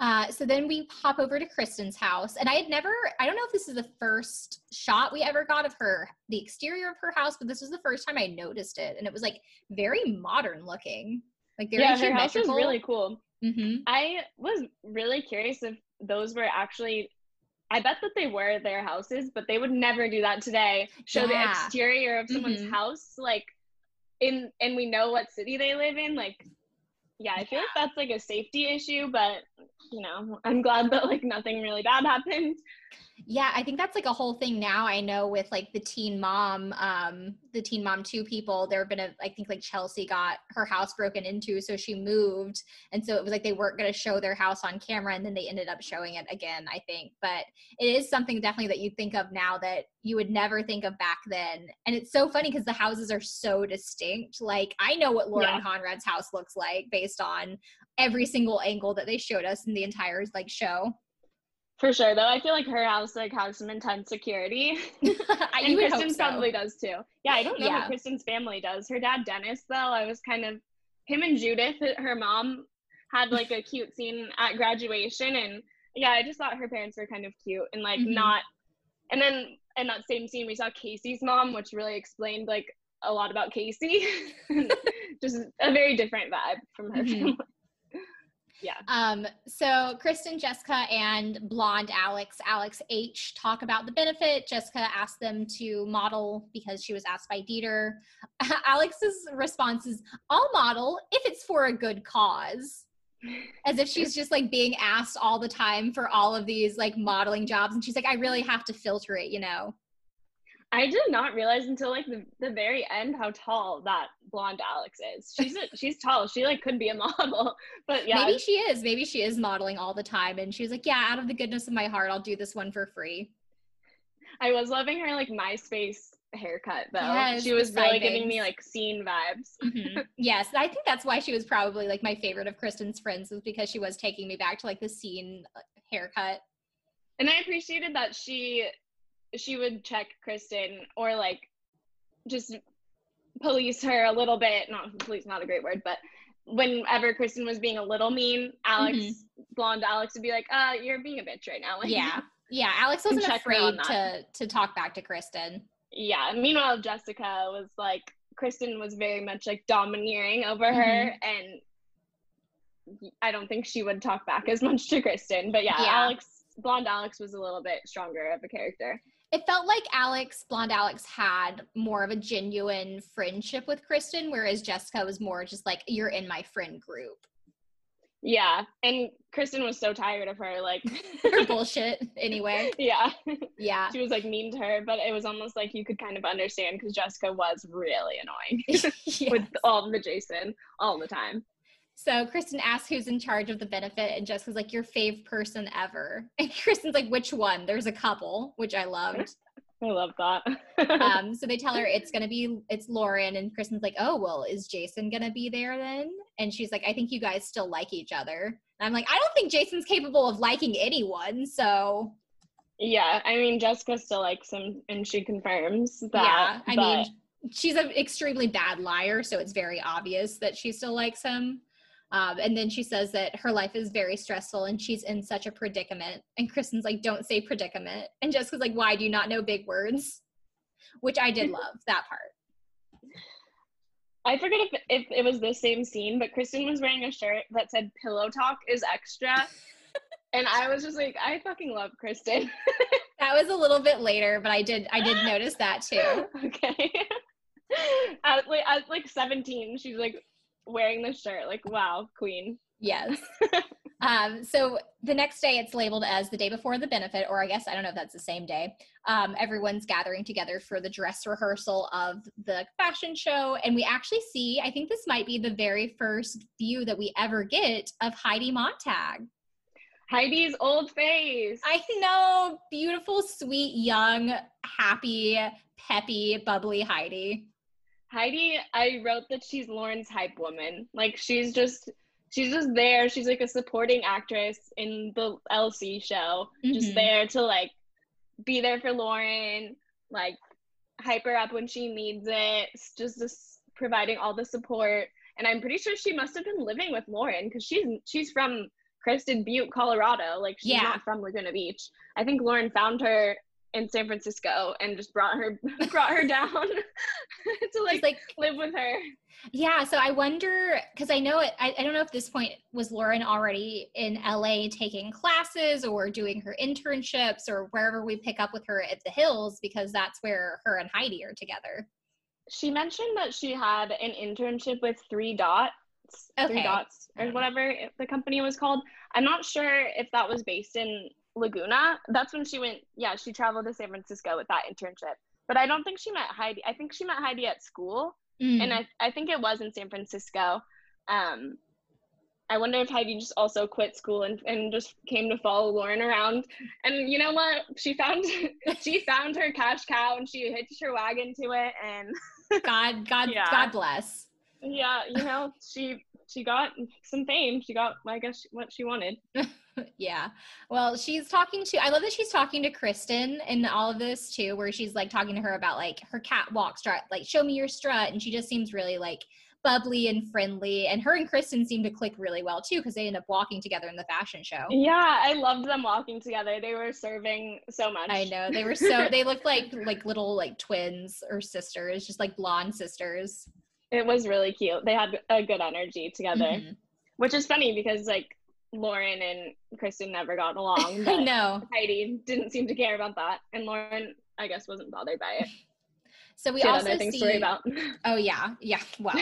Uh, so then we hop over to Kristin's house, and I had never, I don't know if this is the first shot we ever got of her, the exterior of her house, but this was the first time I noticed it, and it was like very modern looking, like very yeah, her house is really cool. Hmm I was really curious if those were actually I bet that they were their houses, but they would never do that today. Show the exterior of someone's Mhm. house like in and we know what city they live in like yeah, I feel like that's like a safety issue, but you know, I'm glad that like nothing really bad happened. Yeah, I think that's like a whole thing now. I know with like the teen mom, um, the teen mom two people, there have been a I think like Chelsea got her house broken into, so she moved. And so it was like they weren't gonna show their house on camera and then they ended up showing it again, I think. But it is something definitely that you think of now that you would never think of back then. And it's so funny because the houses are so distinct. Like I know what Lauren Yeah. Conrad's house looks like based on every single angle that they showed us in the entire like show. For sure, though, I feel like her house like has some intense security, I, and Kristin's so. probably does too. Yeah, I don't know Yeah. what Kristin's family does. Her dad, Dennis, though, I was kind of him and Judith, her mom, had like a cute scene at graduation, and yeah, I just thought her parents were kind of cute and like Mhm. not. And then in that same scene, we saw Casey's mom, which really explained like a lot about Casey. just a very different vibe from her Mhm. family. Yeah. Um, so Kristin, Jessica, and blonde Alex, Alex H, talk about the benefit. Jessica asked them to model because she was asked by Dieter. Alex's response is, I'll model if it's for a good cause. As if she's just like being asked all the time for all of these like modeling jobs. And she's like, I really have to filter it, you know? I did not realize until like the, the very end how tall that blonde Alex is. She's a, she's tall. She like could be a model, but yeah, Maybe she is. Maybe she is modeling all the time. And she was like, yeah, out of the goodness of my heart, I'll do this one for free. I was loving her like MySpace haircut though. Yes, she was really giving me like scene vibes. Mhm. yes, I think that's why she was probably like my favorite of Kristin's friends was because she was taking me back to like the scene uh, haircut. And I appreciated that she she would check Kristin or like just police her a little bit. Not police, not a great word, but whenever Kristin was being a little mean, Alex, Mhm. blonde Alex, would be like, "Uh, you're being a bitch right now." Like, Yeah. Yeah, Alex wasn't check her on afraid to to talk back to Kristin. yeah. Meanwhile, Jessica was like, Kristin was very much like domineering over her, and I don't think she would talk back as much to Kristen. But yeah, Yeah. Alex, blonde Alex, was a little bit stronger of a character. It felt like Alex, blonde Alex, had more of a genuine friendship with Kristin, whereas Jessica was more just like, you're in my friend group. Yeah, and Kristin was so tired of her. Like, Her bullshit, anyway. yeah, Yeah. she was like mean to her, but it was almost like you could kind of understand because Jessica was really annoying Yeah. with all the Jason all the time. So Kristin asks who's in charge of the benefit, and Jessica's like, your fave person ever. And Kristin's like, which one? There's a couple, which I loved. I love that. um, so they tell her it's gonna be it's Lauren, and Kristin's like, oh well, is Jason gonna be there then? And she's like, I think you guys still like each other. And I'm like, I don't think Jason's capable of liking anyone. So yeah, I mean, Jessica still likes him, and she confirms that. yeah, I but- mean, she's an extremely bad liar, so it's very obvious that she still likes him. Um, and then she says that her life is very stressful and she's in such a predicament. And Kristin's like, don't say predicament. And Jessica's like, why do you not know big words? Which I did love that part. I forget if if it was the same scene, but Kristin was wearing a shirt that said "Pillow Talk is extra," and I was just like, I fucking love Kristin. That was a little bit later, but I did I did notice that too. okay. at like at like 17, she's like wearing the shirt. Like, wow, queen. Yes. um, so the next day it's labeled as the day before the benefit, or I guess I don't know if that's the same day. Um, everyone's gathering together for the dress rehearsal of the fashion show. And we actually see, I think this might be the very first view that we ever get of Heidi Montag. Heidi's old face. I know, beautiful, sweet, young, happy, peppy, bubbly Heidi. Heidi, I wrote that she's Lauren's hype woman. Like she's just she's just there. She's like a supporting actress in the LC show. Just Mhm. there to like be there for Lauren, like hype her up when she needs it. Just just providing all the support. And I'm pretty sure she must have been living with Lauren because she's she's from Crested Butte, Colorado. Like she's Yeah. not from Laguna Beach. I think Lauren found her in San Francisco and just brought her brought her down to like, like, live with her. Yeah, so I wonder because I know it. I, I don't know if this point was Lauren already in LA taking classes or doing her internships or wherever we pick up with her at the Hills because that's where her and Heidi are together. She mentioned that she had an internship with Three Dots, Okay. Three Dots, or whatever the company was called. I'm not sure if that was based in Laguna. That's when she went. Yeah, she traveled to San Francisco with that internship. But I don't think she met Heidi. I think she met Heidi at school, Mm. and I I think it was in San Francisco. Um, I wonder if Heidi just also quit school and, and just came to follow Lauren around. And you know what? She found she found her cash cow and she hitched her wagon to it and God, God, Yeah. God bless. yeah, you know, she she got some fame. She got I guess what she wanted. yeah. Well, she's talking to, I love that she's talking to Kristin in all of this too, where she's like talking to her about like her catwalk strut, like show me your strut. And she just seems really like bubbly and friendly. And her and Kristin seem to click really well too, because they end up walking together in the fashion show. Yeah, I loved them walking together. They were serving so much. I know. They were so, they looked like like little like twins or sisters, just like blonde sisters. It was really cute. They had a good energy together, Mhm. which is funny because like Lauren and Kristin never got along. But know. Heidi didn't seem to care about that, and Lauren, I guess, wasn't bothered by it. So we she also see, to worry about. oh yeah, yeah. Well,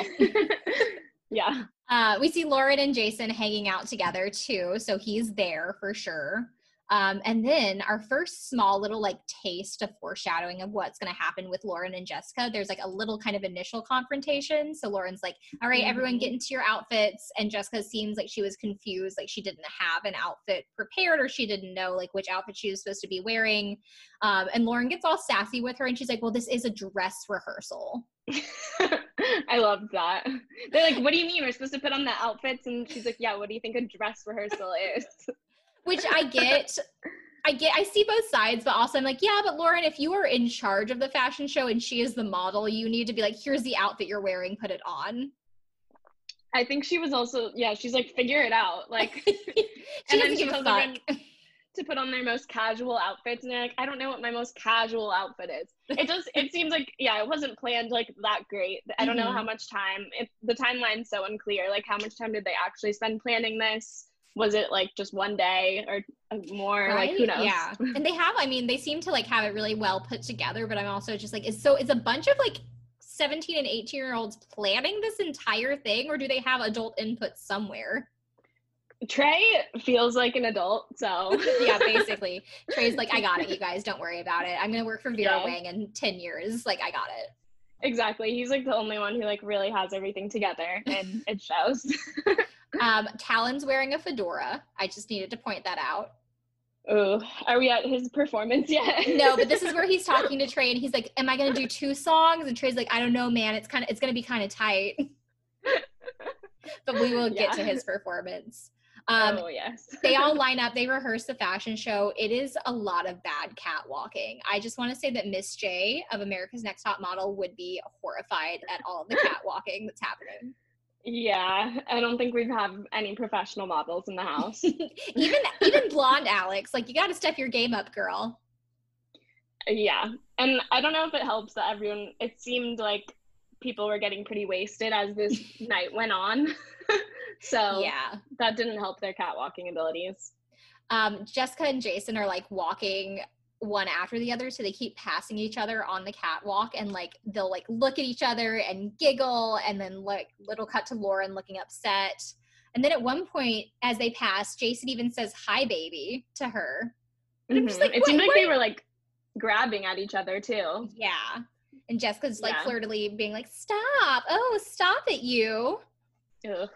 yeah, Uh, we see Lauren and Jason hanging out together too, so he's there for sure. Um, and then our first small little like taste of foreshadowing of what's going to happen with Lauren and Jessica. There's like a little kind of initial confrontation. So Lauren's like, "All right, everyone, get into your outfits," and Jessica seems like she was confused, like she didn't have an outfit prepared or she didn't know like which outfit she was supposed to be wearing. Um, and Lauren gets all sassy with her, and she's like, "Well, this is a dress rehearsal." I love that. They're like, "What do you mean we're supposed to put on the outfits?" And she's like, "Yeah, what do you think a dress rehearsal is?" which I get. I get I see both sides, but also I'm like, yeah, but Lauren, if you are in charge of the fashion show and she is the model, you need to be like, here's the outfit you're wearing, put it on. I think she was also yeah, she's like, figure it out. Like she and doesn't then she tells everyone to put on their most casual outfits and they're like, I don't know what my most casual outfit is. It just it seems like yeah, it wasn't planned like that great. I don't know Mhm. how much time it, the timeline's so unclear. Like how much time did they actually spend planning this? Was it like just one day or uh, more? Like who Right? knows? Yeah. And they have, I mean, they seem to like have it really well put together, but I'm also just like, is so is a bunch of like 17 and 18 year olds planning this entire thing, or do they have adult input somewhere? Trey feels like an adult, so yeah, basically. Trey's like, I got it, you guys, don't worry about it. I'm gonna work for Vera Yeah. Wang in 10 years. Like, I got it. Exactly. He's like the only one who like really has everything together and it shows. Um, Talan's wearing a fedora. I just needed to point that out. Ooh, are we at his performance yet? No, but this is where he's talking to Trey and he's like, Am I gonna do two songs? And Trey's like, I don't know, man. It's kind of it's gonna be kind of tight. but we will get to his performance. Um, oh yes. they all line up, they rehearse the fashion show. It is a lot of bad catwalking. I just want to say that Miss J of America's Next Top Model would be horrified at all the catwalking that's happening. Yeah, I don't think we have any professional models in the house. even even blonde Alex, like you got to step your game up, girl. yeah, and I don't know if it helps that everyone. It seemed like people were getting pretty wasted as this night went on. so Yeah. that didn't help their catwalking abilities. Um, Jessica and Jason are like walking one after the other, so they keep passing each other on the catwalk, and like they'll like look at each other and giggle, and then like little cut to Lauren looking upset. And then at one point, as they pass, Jason even says "Hi, baby" to her. And I'm just mm-hmm. like, it seemed "What- like they were like grabbing at each other too. Yeah. And Jessica's like Yeah. flirtily being like, "Stop! Oh, stop it, you!" Ugh.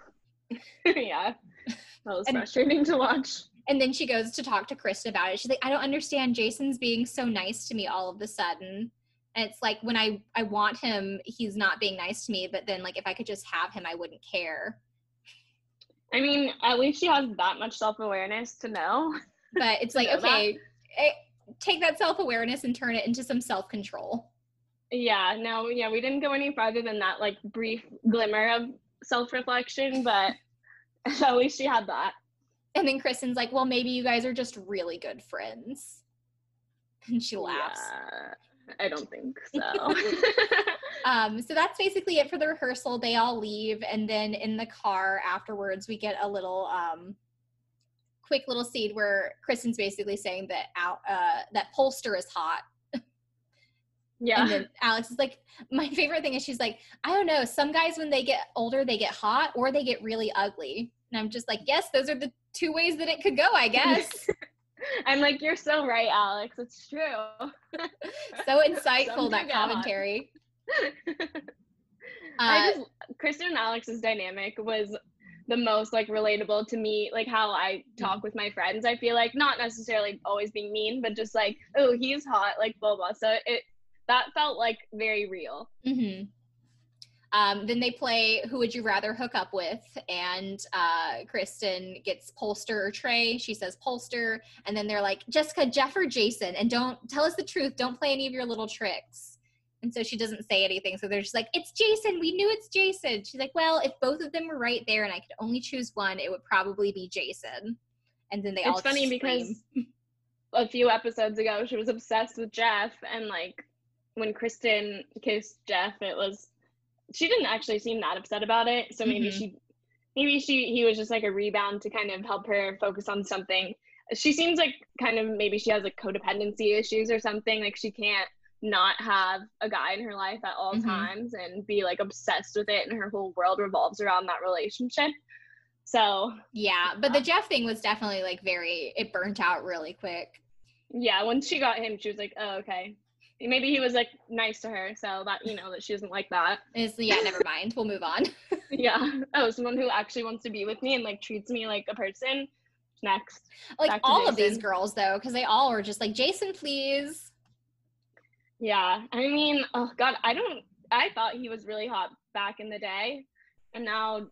yeah, that was And- frustrating to watch. And then she goes to talk to Kristin about it. She's like, I don't understand. Jason's being so nice to me all of a sudden. And it's like when I I want him, he's not being nice to me. But then like if I could just have him, I wouldn't care. I mean, at least she has that much self awareness to know. But it's like okay, eh, take that self awareness and turn it into some self control. Yeah, no, yeah, we didn't go any farther than that like brief glimmer of self reflection, but at least she had that. And then Kristin's like, well, maybe you guys are just really good friends. And she laughs. Yeah, I don't think so. Um, so that's basically it for the rehearsal. They all leave, and then in the car afterwards, we get a little um, quick little scene where Kristen's basically saying that out uh, that Polster is hot, yeah. and then Alex is like, my favorite thing is she's like, I don't know, some guys when they get older they get hot or they get really ugly, and I'm just like, yes, those are the two ways that it could go, I guess. I'm like, you're so right, Alex. It's true. so insightful that commentary. I Uh, just Kristin and Alex's dynamic was the most like relatable to me, like how I talk with my friends. I feel like not necessarily always being mean, but just like, oh, he's hot, like blah blah. So it that felt like very real. hmm Um, then they play Who Would You Rather Hook Up With? And uh, Kristin gets Polster or Trey. She says Polster. And then they're like, Jessica, Jeff, or Jason. And don't tell us the truth. Don't play any of your little tricks. And so she doesn't say anything. So they're just like, It's Jason. We knew it's Jason. She's like, Well, if both of them were right there and I could only choose one, it would probably be Jason. And then they all it's funny scream. because a few episodes ago she was obsessed with Jeff and like when Kristin kissed Jeff it was she didn't actually seem that upset about it so maybe Mhm. she maybe she he was just like a rebound to kind of help her focus on something she seems like kind of maybe she has like codependency issues or something like she can't not have a guy in her life at all Mhm. times and be like obsessed with it and her whole world revolves around that relationship So Yeah, but the Jeff thing was definitely like very it burnt out really quick. yeah, once she got him, she was like, "Oh, okay." Maybe he was like nice to her, so that you know that she doesn't like that. Is yeah, never mind. We'll move on. Yeah. Oh, someone who actually wants to be with me and like treats me like a person. Next. Like all of these girls though, because they all were just like, Jason, please. Yeah. I mean, oh god, I don't. I thought he was really hot back in the day, and now,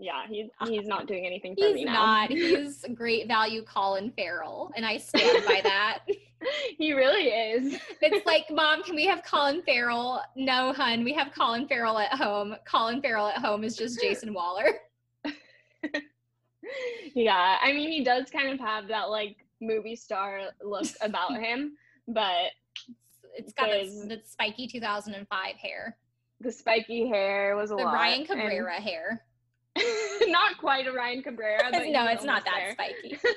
yeah, he's ah, he's not doing anything for me He's now. not. He's great value Colin Farrell, and I stand by that. he really is. It's like, Mom, can we have Colin Farrell? No, hun, we have Colin Farrell at home. Colin Farrell at home is just Jason Wahler. yeah, I mean, he does kind of have that like movie star look about him, but It's got that spiky 2005 hair, the spiky hair was a the lot. The Ryan and- Cabrera hair. not quite a Ryan Cabrera, no, it's not that there. spiky.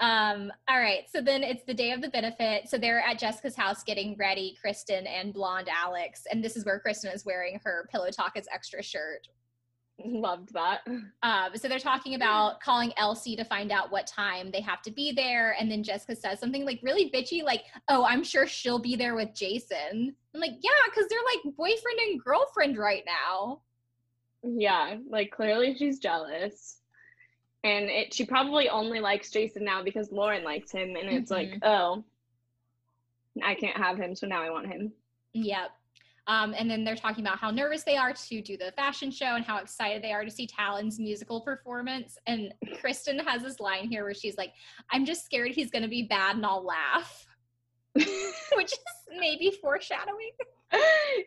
Um, all right, so then it's the day of the benefit. So they're at Jessica's house getting ready, Kristin and blonde Alex. And this is where Kristin is wearing her Pillow Talk is extra shirt. Loved that. Um, so they're talking about calling LC to find out what time they have to be there. And then Jessica says something like really bitchy, like, oh, I'm sure she'll be there with Jason. I'm like, yeah, because they're like boyfriend and girlfriend right now. Yeah, like clearly she's jealous. And it she probably only likes Jason now because Lauren likes him and it's like, Mhm. oh, I can't have him, so now I want him. Yep. Um, and then they're talking about how nervous they are to do the fashion show and how excited they are to see Talan's musical performance. And Kristin has this line here where she's like, I'm just scared he's going to be bad and I'll laugh, which is maybe foreshadowing.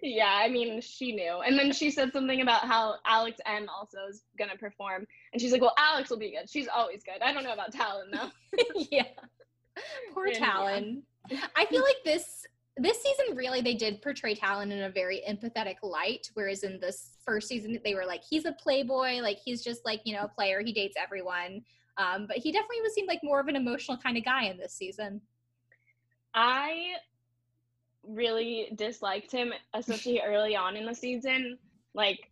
yeah, I mean, she knew. And then she said something about how Alex M also is gonna perform. And she's like, Well, Alex will be good. She's always good. I don't know about Talan though. yeah. Poor Yeah. Talan. I feel like this this season really they did portray Talan in a very empathetic light, whereas in this first season they were like he's a playboy, like he's just like you know a player, he dates everyone. Um, but he definitely was seemed like more of an emotional kind of guy in this season. I really disliked him, especially early on in the season. Like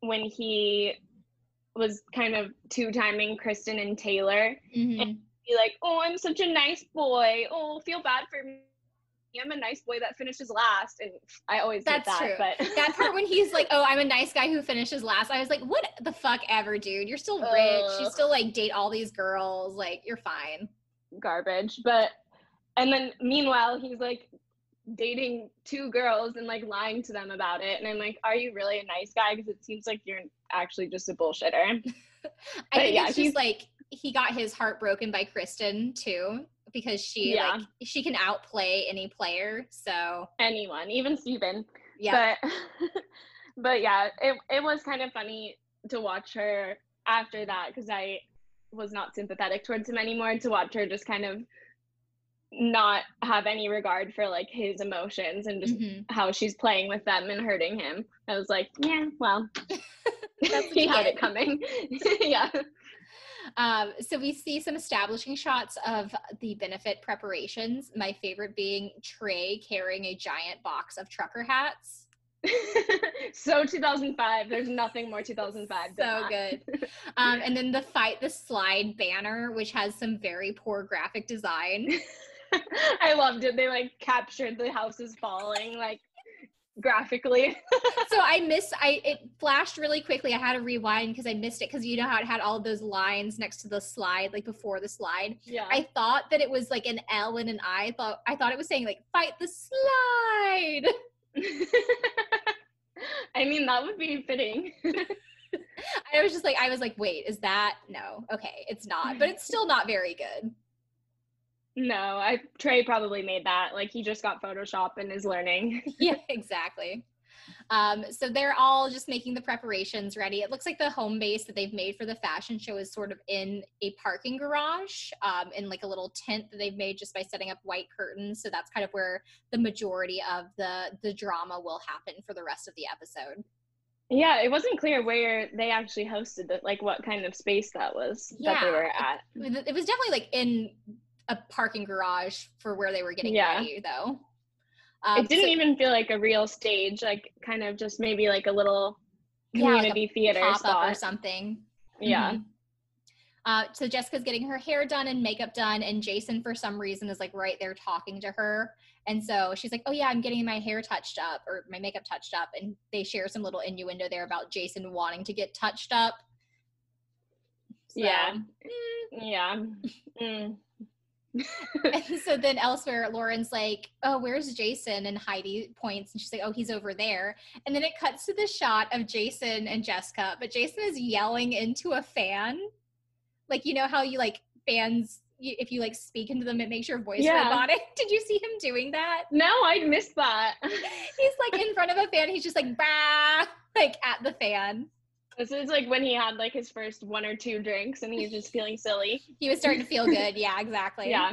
when he was kind of two timing Kristin and Taylor. Mm-hmm. Be like, oh, I'm such a nice boy. Oh, feel bad for me. I'm a nice boy that finishes last. And I always get That's that. true. But that part when he's like, "Oh, I'm a nice guy who finishes last," I was like, "What the fuck ever, dude? You're still rich. You still like date all these girls. Like you're fine." garbage. But and then meanwhile, he's like dating two girls and like lying to them about it. And I'm like, are you really a nice guy? Because it seems like you're actually just a bullshitter. I think yeah, it's just like he got his heart broken by Kristin too, because she Yeah. like she can outplay any player. So Anyone, even Steven. yeah, But but yeah, it it was kind of funny to watch her after that because I was not sympathetic towards him anymore. To watch her just kind of not have any regard for like his emotions and just Mhm. how she's playing with them and hurting him. I was like, yeah, well, he had it coming. yeah. Um, so we see some establishing shots of the benefit preparations. My favorite being Trey carrying a giant box of trucker hats. so 2005. There's nothing more 2005. than So good. Um, and then the fight the slide banner, which has some very poor graphic design. I loved it. They like captured the houses falling like graphically. so I missed I it flashed really quickly. I had to rewind because I missed it because you know how it had all those lines next to the slide, like before the slide. yeah. I thought that it was like an L and an I. Thought I thought it was saying like fight the slide. I mean, that would be fitting. I was just like I was like, wait, is that no? Okay, it's not, but it's still not very good. No, I Trey probably made that. Like he just got Photoshop and is learning. yeah, exactly. Um, so they're all just making the preparations ready. It looks like the home base that they've made for the fashion show is sort of in a parking garage, um, in like a little tent that they've made just by setting up white curtains. So that's kind of where the majority of the the drama will happen for the rest of the episode. yeah, it wasn't clear where they actually hosted it, like what kind of space that was that they were at. It was definitely like in a parking garage for where they were getting Yeah. ready, though. Um, it didn't so- even feel like a real stage, like kind of just maybe like a little Yeah, like a community theater pop up or something. Yeah. Mhm. Uh, so Jessica's getting her hair done and makeup done, and Jason, for some reason, is like right there talking to her. And so she's like, "Oh yeah, I'm getting my hair touched up or my makeup touched up." And they share some little innuendo there about Jason wanting to get touched up. So, Yeah. mm. Yeah. Mm. And so then elsewhere, Lauren's like, "Oh, where's Jason?" And Heidi points, and she's like, "Oh, he's over there." And then it cuts to the shot of Jason and Jessica, but Jason is yelling into a fan, like you know how you like fans, you, if you like speak into them, it makes your voice Yeah. robotic. Did you see him doing that? No, I missed that. He's like in front of a fan. He's just like bah, like at the fan. This is like when he had like his first one or two drinks and he's just feeling silly. He was starting to feel good. Yeah, exactly. Yeah.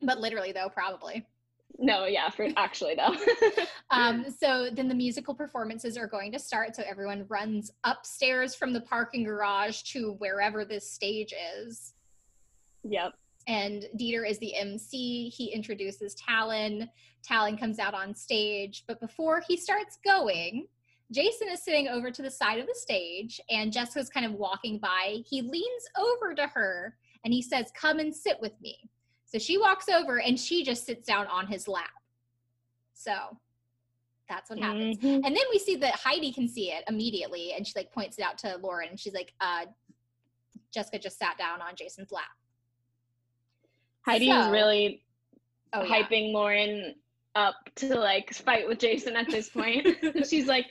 But literally though, probably. No, yeah, for actually though. Um, so then the musical performances are going to start. So everyone runs upstairs from the parking garage to wherever this stage is. yep. And Dieter is the MC. He introduces Talan. Talan comes out on stage. But before he starts going, Jason is sitting over to the side of the stage and Jessica's kind of walking by. He leans over to her and he says, Come and sit with me. So she walks over and she just sits down on his lap. So that's what happens. Mhm. And then we see that Heidi can see it immediately and she like points it out to Lauren and she's like, uh, Jessica just sat down on Jason's lap. Heidi's So- really Oh, yeah. hyping Lauren up to like fight with Jason at this point. She's like,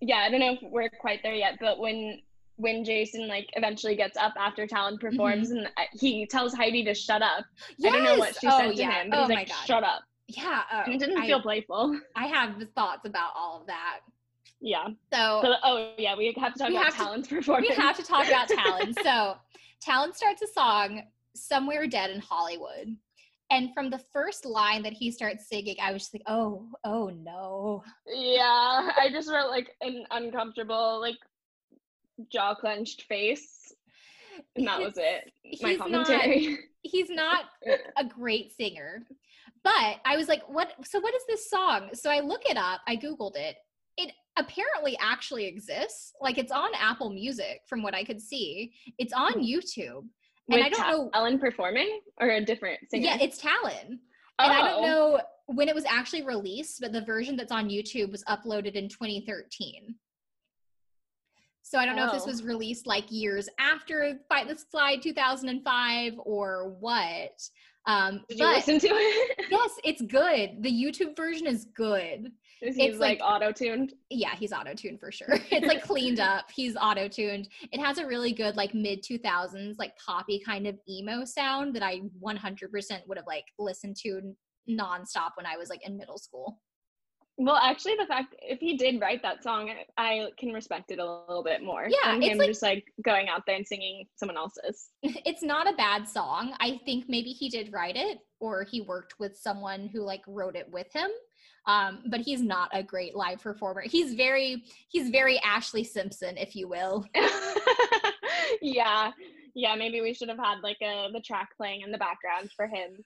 yeah, I don't know if we're quite there yet, but when when Jason like eventually gets up after Talan performs and uh, he tells Heidi to shut up. I don't know what she oh, said to yeah. him, but oh he's like, God. shut up. Yeah. Oh, And it didn't I, feel playful. I have thoughts about all of that. Yeah. So So, oh yeah, we have to talk about have to- Talan's performance. we have to talk about Talan. So Talan starts a song, Somewhere Dead in Hollywood. And from the first line that he starts singing, I was just like, oh, oh no. Yeah, I just wrote like an uncomfortable, like jaw clenched face, and that was it. My He's not- commentary. he's not a great singer. But I was like, what? So, what is this song? So, I look it up, I Googled it. It apparently actually exists. Like, it's on Apple Music from what I could see, it's on hmm. YouTube. And I don't know. Talan performing or a different singer. Yeah, it's Talan. And I don't Oh. know when it was actually released, but the version that's on YouTube was uploaded in 2013. So I don't know if this Oh. was released like years after Fight the Slide 2005 or what. Um, Did you listen to it? yes, it's good. The YouTube version is good. Is It's like, like- auto tuned? Yeah, he's auto tuned for sure. It's like cleaned up. He's auto tuned. It has a really good like mid 2000s like poppy kind of emo sound that I 100% would have like listened to nonstop when I was like in middle school. Well, actually, the fact if he did write that song, I can respect it a little bit more. Yeah, than it's him like- just like going out there and singing someone else's. It's not a bad song. I think maybe he did write it or he worked with someone who like wrote it with him. Um, but he's not a great live performer. He's very he's very Ashlee Simpson, if you will. yeah, yeah. Maybe we should have had like a the track playing in the background for him.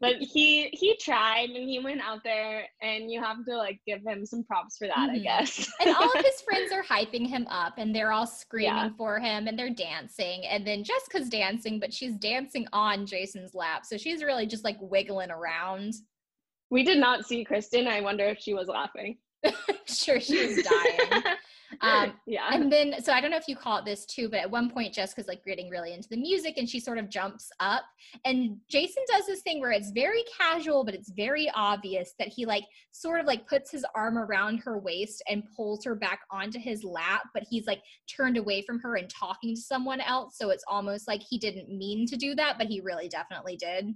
but he he tried and he went out there, and you have to like give him some props for that, I Mhm. guess. and all of his friends are hyping him up and they're all screaming Yeah. for him and they're dancing and then jessica's dancing but she's dancing on jason's lap so she's really just like wiggling around we did not see Kristin. I wonder if she was laughing. sure she was dying um, yeah. and then so i don't know if you call it this too but at one point jessica's like getting really into the music and she sort of jumps up and jason does this thing where it's very casual but it's very obvious that he like sort of like puts his arm around her waist and pulls her back onto his lap but he's like turned away from her and talking to someone else so it's almost like he didn't mean to do that but he really definitely did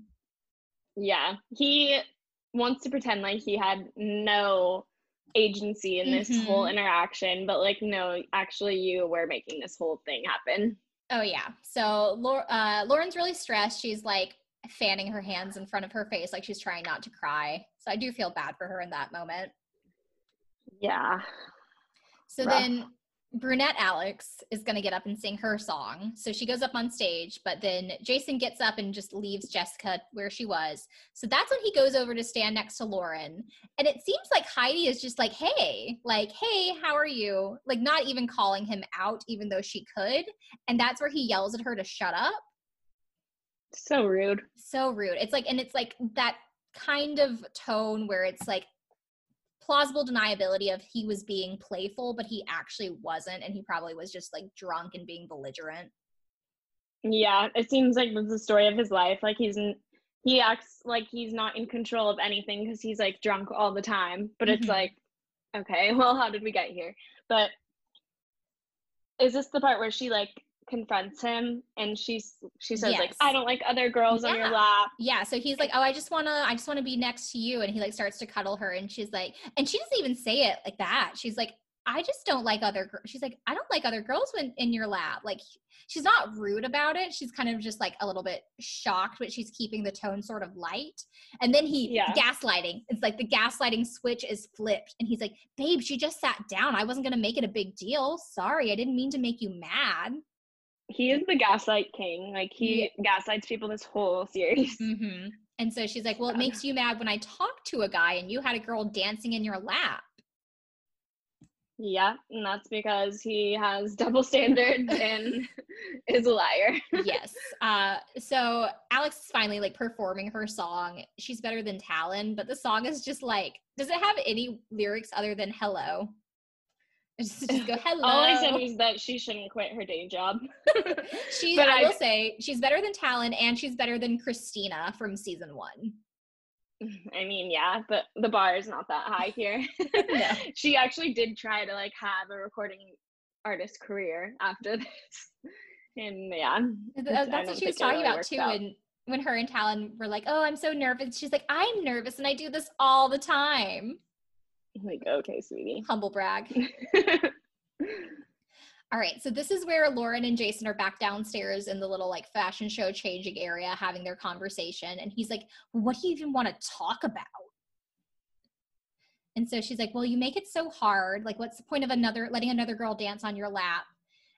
Yeah, he wants to pretend like he had no agency in this whole Mhm. interaction, but like, no, actually, you were making this whole thing happen. Oh yeah. So uh, Lauren's really stressed. She's like fanning her hands in front of her face, like she's trying not to cry. So I do feel bad for her in that moment. Yeah. So Rough. then brunette Alex is going to get up and sing her song. So she goes up on stage, but then Jason gets up and just leaves Jessica where she was. So that's when he goes over to stand next to Lauren. And it seems like Heidi is just like, hey, like, hey, how are you? Like, not even calling him out, even though she could. And that's where he yells at her to shut up. So rude. So rude. It's like, and it's like that kind of tone where it's like, plausible deniability of he was being playful, but he actually wasn't, and he probably was just like drunk and being belligerent. Yeah, it seems like that's the story of his life. Like he's in, he acts like he's not in control of anything because he's like drunk all the time. But it's Mhm. like, okay, well, how did we get here? But is this the part where she like confronts him and she's she says like, I don't like other girls on your lap. Yeah, so he's like, "Oh, I just want to I just want to be next to you." And he like starts to cuddle her and she's like and she doesn't even say it like that. She's like, "I just don't like other girls." She's like, "I don't like other girls when in your lap." Like she's not rude about it. She's kind of just like a little bit shocked, but she's keeping the tone sort of light. And then he Yeah. gaslighting. It's like the gaslighting switch is flipped and he's like, "Babe, she just sat down. I wasn't going to make it a big deal. Sorry. I didn't mean to make you mad." He is the gaslight king. Like he gaslights people this whole series. hmm And so she's like, Well, it makes you mad when I talk to a guy and you had a girl dancing in your lap. Yeah, and that's because he has double standards and is a liar. yes. Uh, so Alex is finally like performing her song. She's better than Talan, but the song is just like, does it have any lyrics other than hello? Just, just go hello. All I said was that she shouldn't quit her day job. she, but I, I- will say, she's better than Talan and she's better than Christina from season one. I mean, yeah, but the bar is not that high here. No. She actually did try to like have a recording artist career after this. And yeah. Th- uh, That's what she was talking really about too. out. And when her and Talan were like, "Oh, I'm so nervous," she's like, "I'm nervous, and I do this all the time." like, okay, sweetie. Humble brag. All right, so this is where Lauren and Jason are back downstairs in the little like fashion show changing area having their conversation. And he's like, What do you even want to talk about? And so she's like, Well, you make it so hard. Like, what's the point of another letting another girl dance on your lap?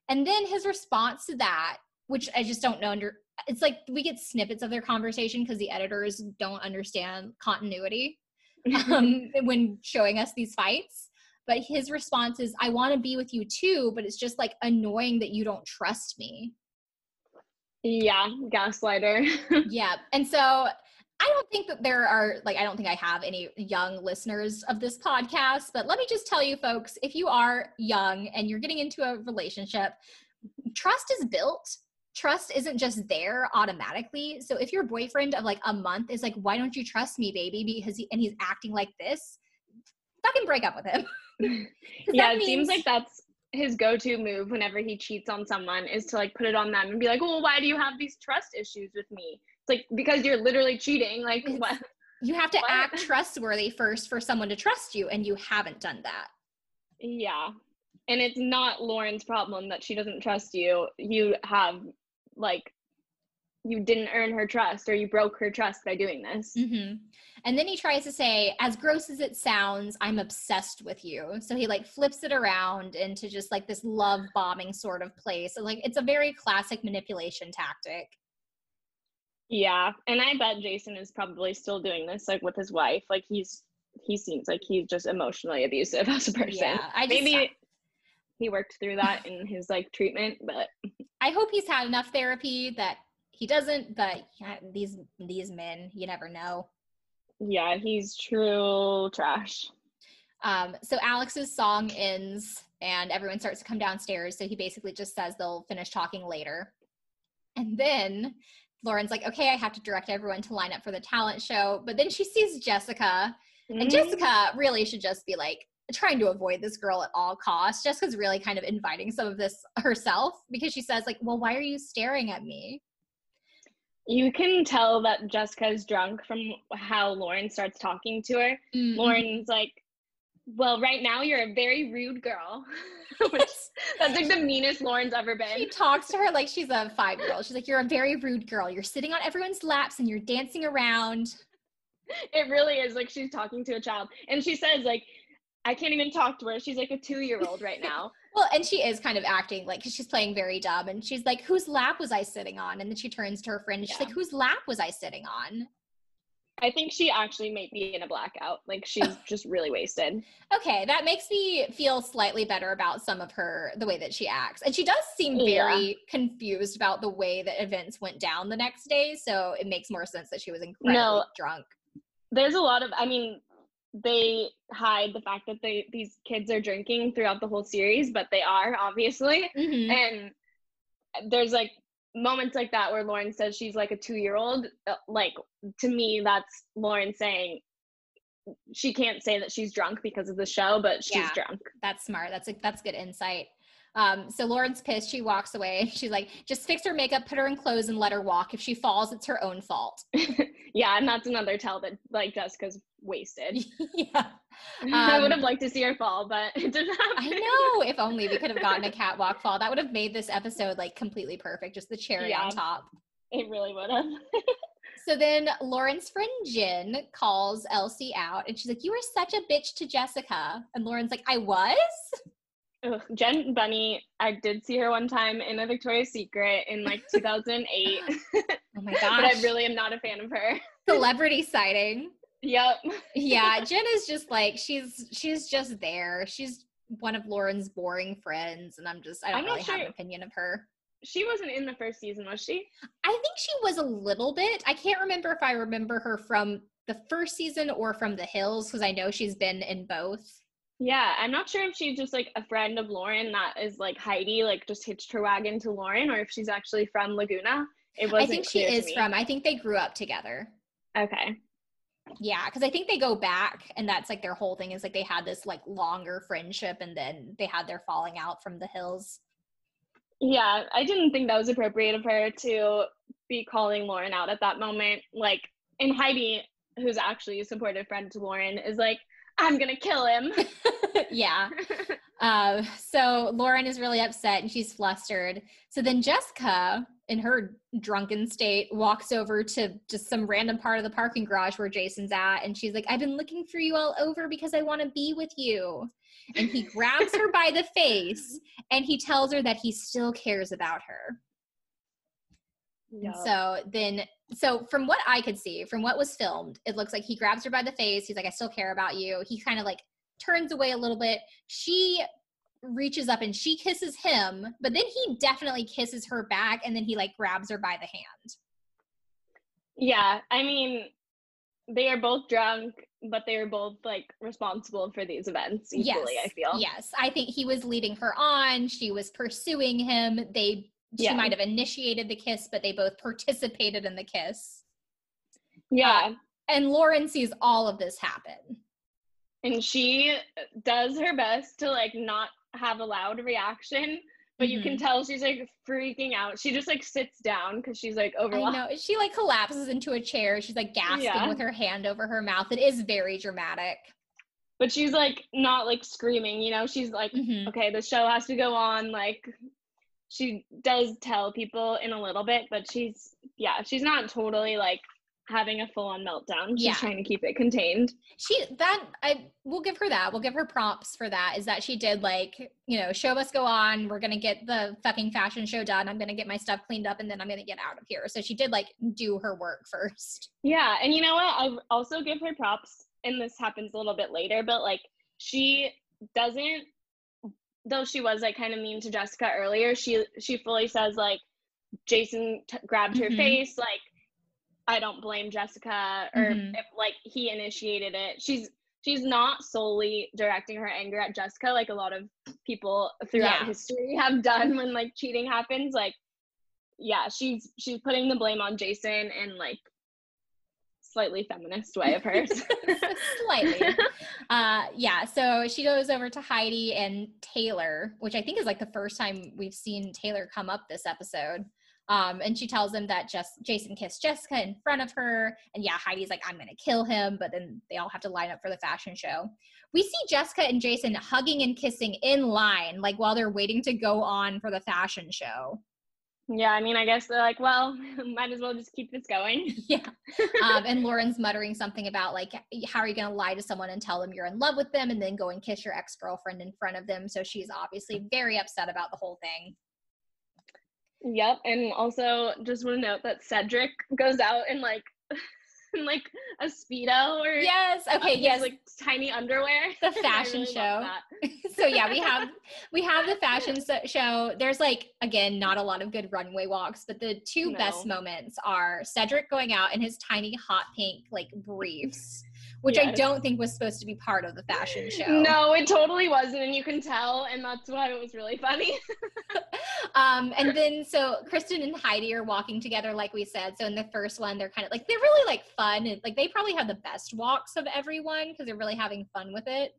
And then his response to that, which I just don't know under it's like we get snippets of their conversation because the editors don't understand continuity um, when showing us these fights. But his response is, I want to be with you too, but it's just like annoying that you don't trust me. yeah, gaslighter. yeah. And so I don't think that there are, like, I don't think I have any young listeners of this podcast, but let me just tell you, folks, if you are young and you're getting into a relationship, trust is built. Trust isn't just there automatically. So if your boyfriend of like a month is like, why don't you trust me, baby? Because he, and he's acting like this, fucking break up with him. yeah, it seems like that's his go-to move whenever he cheats on someone is to like put it on them and be like, "Well, why do you have these trust issues with me?" It's like because you're literally cheating. Like, It's- what? You have to What? act trustworthy first for someone to trust you, and you haven't done that. Yeah, and it's not Lauren's problem that she doesn't trust you. You have like, you didn't earn her trust, or you broke her trust by doing this. hmm And then he tries to say, as gross as it sounds, I'm obsessed with you. So he like flips it around into just like this love bombing sort of place. So like it's a very classic manipulation tactic. Yeah, and I bet Jason is probably still doing this like with his wife. Like he's he seems like he's just emotionally abusive as a person. Yeah, I just Maybe he worked through that in his like treatment, but I hope he's had enough therapy that he doesn't. But yeah, these these men, you never know. yeah, he's true trash. Um, so Alex's song ends and everyone starts to come downstairs. So he basically just says they'll finish talking later. And then Lauren's like, okay, I have to direct everyone to line up for the talent show. But then she sees Jessica, and Mm, Jessica really should just be like trying to avoid this girl at all costs. Jessica's really kind of inviting some of this herself because she says, like, well, why are you staring at me? You can tell that Jessica's drunk from how Lauren starts talking to her. Mm, Lauren's like, "Well, right now you're a very rude girl." Which, that's like the meanest Lauren's ever been. She talks to her like she's a five year old. She's like, You're a very rude girl. You're sitting on everyone's laps and you're dancing around. It really is like she's talking to a child, and she says like, I can't even talk to her. She's like a two year old right now. Well, and she is kind of acting like she's playing very dumb, and she's like, "Whose lap was I sitting on?" And then she turns to her friend, and she's Yeah. like, "Whose lap was I sitting on?" I think she actually might be in a blackout. Like she's just really wasted. Okay, that makes me feel slightly better about some of her the way that she acts, and she does seem Yeah. very confused about the way that events went down the next day. So it makes more sense that she was incredibly No. drunk. There's a lot of I mean, they hide the fact that they these kids are drinking throughout the whole series, but they are obviously. Mhm. And there's like moments like that where Lauren says she's like a two year old. Like to me, that's Lauren saying she can't say that she's drunk because of the show, but she's Yeah. drunk. That's smart. That's a, that's good insight. Um, so Lauren's pissed. She walks away. She's like, "Just fix her makeup, put her in clothes, and let her walk. If she falls, it's her own fault." yeah, and that's another tell that like Jessica's wasted. yeah. I Um, would have liked to see her fall, but it didn't happen. I know. If only we could have gotten a catwalk fall. That would have made this episode like completely perfect. Just the cherry Yeah. on top. It really would have. So then Lauren's friend Jen calls LC out and she's like, You were such a bitch to Jessica. And Lauren's like, I was? Ugh, Jen Bunney, I did see her one time in a Victoria's Secret in like 2008, Oh my but. I really am not a fan of her. Celebrity sighting. Yep. Yeah, Jen is just like she's she's just there. She's one of Lauren's boring friends, and I'm just I don't I'm really have an opinion of her. She wasn't in the first season, was she? I think she was a little bit. I can't remember if I remember her from the first season or from the Hills because I know she's been in both. Yeah, I'm not sure if she's just like a friend of Lauren that is like Heidi, like just hitched her wagon to Lauren, or if she's actually from Laguna. It I wasn't think she is from. I think they grew up together. Okay. Yeah, because I think they go back, and that's like their whole thing is like they had this like longer friendship, and then they had their falling out from the Hills. Yeah, I didn't think that was appropriate of her to be calling Lauren out at that moment. Like, and Heidi, who's actually a supportive friend to Lauren, is like, I'm gonna kill him. yeah. Uh, so Lauren is really upset and she's flustered. So then Jessica, in her drunken state, walks over to just some random part of the parking garage where Jason's at. And she's like, I've been looking for you all over because I want to be with you. And he grabs her by the face and he tells her that he still cares about her. Yeah. So then, so from what I could see, from what was filmed, it looks like he grabs her by the face. He's like, I still care about you. He kind of like turns away a little bit. She reaches up and she kisses him, but then he definitely kisses her back and then he like grabs her by the hand. Yeah, I mean, they are both drunk, but they were both like responsible for these events equally. I feel. Yes. I think he was leading her on. She was pursuing him. They, she Yeah. might have initiated the kiss, but they both participated in the kiss. Yeah, uh, And Lauren sees all of this happen. and she does her best to like not have a loud reaction, but you can Mm-hmm. tell she's like freaking out. She just like sits down because she's like overwhelmed. I know. She like collapses into a chair. She's like gasping Yeah. with her hand over her mouth. It is very dramatic. But she's like not like screaming, you know. She's like, Mhm. okay, the show has to go on. Like, she does tell people in a little bit, but she's yeah, she's not totally like having a full on meltdown. She's Yeah. trying to keep it contained. She that I will give her that. We'll give her prompts for that. Is that she did like you know show must go on. We're gonna get the fucking fashion show done. I'm gonna get my stuff cleaned up and then I'm gonna get out of here. So she did like do her work first. Yeah, and you know what? I also give her props, and this happens a little bit later, but like she doesn't, though she was like kind of mean to Jessica earlier. She she fully says like Jason t- grabbed her Mhm. face, like I don't blame Jessica, or Mhm. if like he initiated it. She's she's not solely directing her anger at Jessica, like a lot of people throughout Yeah. history have done when like cheating happens. Like, yeah, she's she's putting the blame on Jason and like slightly feminist way of hers. Slightly. Uh, yeah, so she goes over to Heidi and Taylor, which I think is like the first time we've seen Taylor come up this episode. Um, and she tells him that just Jason kissed Jessica in front of her, and yeah, Heidi's like, "I'm gonna kill him," but then they all have to line up for the fashion show. We see Jessica and Jason hugging and kissing in line, like while they're waiting to go on for the fashion show. Yeah, I mean, I guess they're like, well, might as well just keep this going. yeah. Um, and Lauren's muttering something about like, how are you going to lie to someone and tell them you're in love with them and then go and kiss your ex girlfriend in front of them? So she's obviously very upset about the whole thing. Yep, and also just want to note that Cedric goes out in like in like a speedo or yes, uh, okay, his, yes, like tiny underwear. the fashion really show. so yeah, we have we have the fashion so- show. There's like again not a lot of good runway walks, but the two best moments are Cedric going out in his tiny hot pink like briefs, which I don't think was supposed to be part of the fashion show. No, it totally wasn't, and you can tell, and that's why it was really funny. um, and then so Kristin and Heidi are walking together, like we said. So in the first one, they're kind of like they're really like fun and like they probably have the best walks of everyone because they're really having fun with it.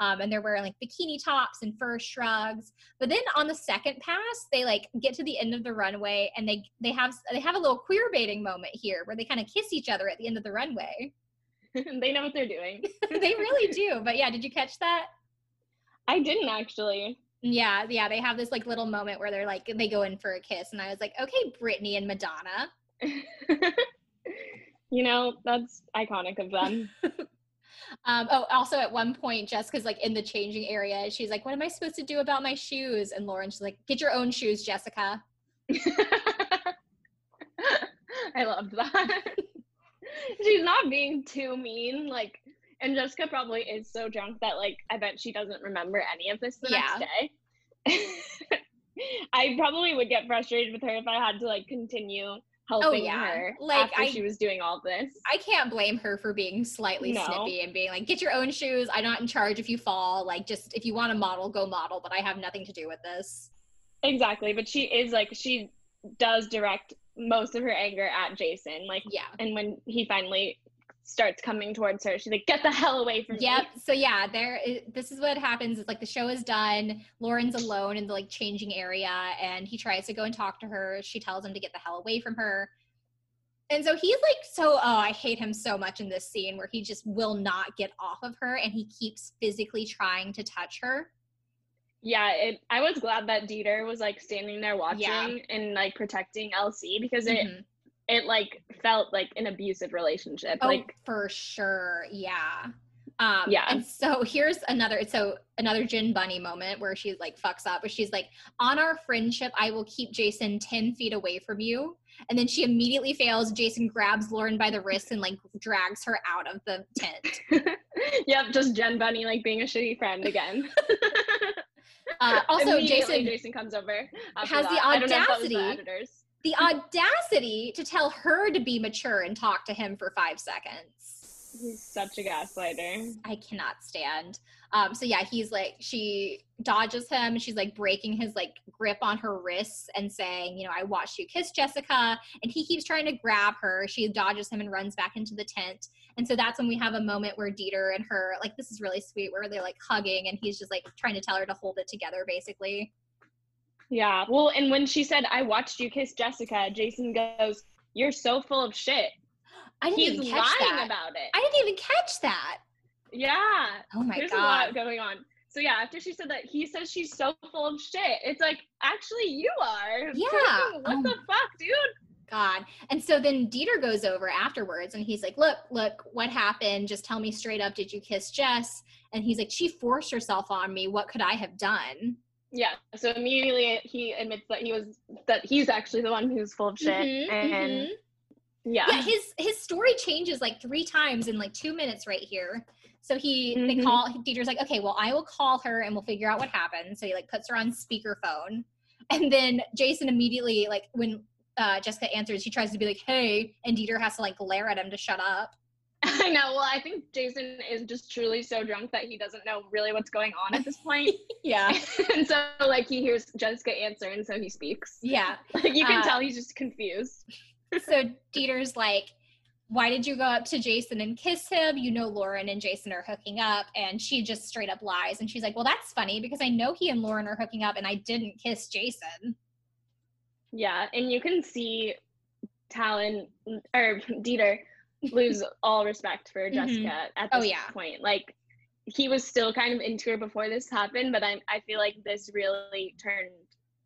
Um, and they're wearing like bikini tops and fur shrugs. But then on the second pass, they like get to the end of the runway and they they have they have a little queer baiting moment here where they kind of kiss each other at the end of the runway. they know what they're doing. they really do. But yeah, did you catch that? I didn't actually. Yeah, yeah, they have this like little moment where they're like they go in for a kiss, and I was like, okay, Britney and Madonna. you know, that's iconic of them. Um, oh, also at one point, Jessica's like in the changing area. She's like, "What am I supposed to do about my shoes?" And Lauren's like, "Get your own shoes, Jessica." I loved that. She's not being too mean, like, and Jessica probably is so drunk that, like, I bet she doesn't remember any of this the Yeah. next day. I probably would get frustrated with her if I had to like continue helping Oh, yeah. her Like, after I- she was doing all this. I can't blame her for being slightly No. snippy and being like, "Get your own shoes. I'm not in charge if you fall. Like, just if you want to model, go model, but I have nothing to do with this." Exactly, but she is like she does direct most of her anger at Jason. Like, Yeah. and when he finally starts coming towards her, she's like, "Get the hell away from Yep. me!" So yeah, there. This is what happens. It's like the show is done. Lauren's alone in the like changing area, and he tries to go and talk to her. She tells him to get the hell away from her. And so he's like, so oh, I hate him so much in this scene where he just will not get off of her, and he keeps physically trying to touch her. Yeah, it, I was glad that Dieter was like standing there watching Yeah. and like protecting LC because it Mhm. it like felt like an abusive relationship. Oh, Like, for sure. Yeah. Um, Yeah. And so here's another, so another Jen Bunney moment where she's like fucks up, where she's like, on our friendship, I will keep Jason 10 feet away from you. And then she immediately fails. Jason grabs Lauren by the wrist and like drags her out of the tent. yep, just Jen Bunney like being a shitty friend again. Uh, also, Jason Jason comes over. has the that. I don't know if that was the audacity- editors. the audacity to tell her to be mature and talk to him for five seconds. He's such a gaslighter. I cannot stand. Um, so yeah, he's like she dodges him she's like breaking his like grip on her wrists and saying, you know, I watched you kiss Jessica, and he keeps trying to grab her. She dodges him and runs back into the tent. And so that's when we have a moment where Dieter and her, like this is really sweet, where they're like hugging and he's just like trying to tell her to hold it together, basically. Yeah. Well, and when she said, I watched you kiss Jessica, Jason goes, You're so full of shit. I didn't He's even lying catch that. about it. I didn't even catch that. yeah. Oh my god. There's a lot going on. So yeah, after she said that, he says she's so full of shit. It's like, actually, you are. Yeah. what Oh the fuck, dude? God. And so then Dieter goes over afterwards and he's like, Look, look, what happened? Just tell me straight up, did you kiss Jess? And he's like, She forced herself on me. What could I have done? Yeah. So immediately he admits that he was that he's actually the one who's full of shit. Mhm, and mhm. yeah. Yeah, his his story changes like three times in like two minutes right here. So he they Mhm. call Dieter's like, okay, well, I will call her and we'll figure out what happened. So he like puts her on speakerphone. And then Jason immediately, like when uh, Jessica answers, he tries to be like, hey, and Dieter has to like glare at him to shut up. I know. Well, I think Jason is just truly so drunk that he doesn't know really what's going on at this point. Yeah. and so like he hears Jessica answer and so he speaks. Yeah. Like you can Uh, tell he's just confused. so Dieter's like, why did you go up to Jason and kiss him? You know Lauren and Jason are hooking up. And she just straight up lies. And she's like, well, that's funny because I know he and Lauren are hooking up and I didn't kiss Jason. Yeah, and you can see Talan or Dieter lose all respect for Mhm. Jessica at Oh, this yeah. point. Like he was still kind of into her before this happened, but I I feel like this really turned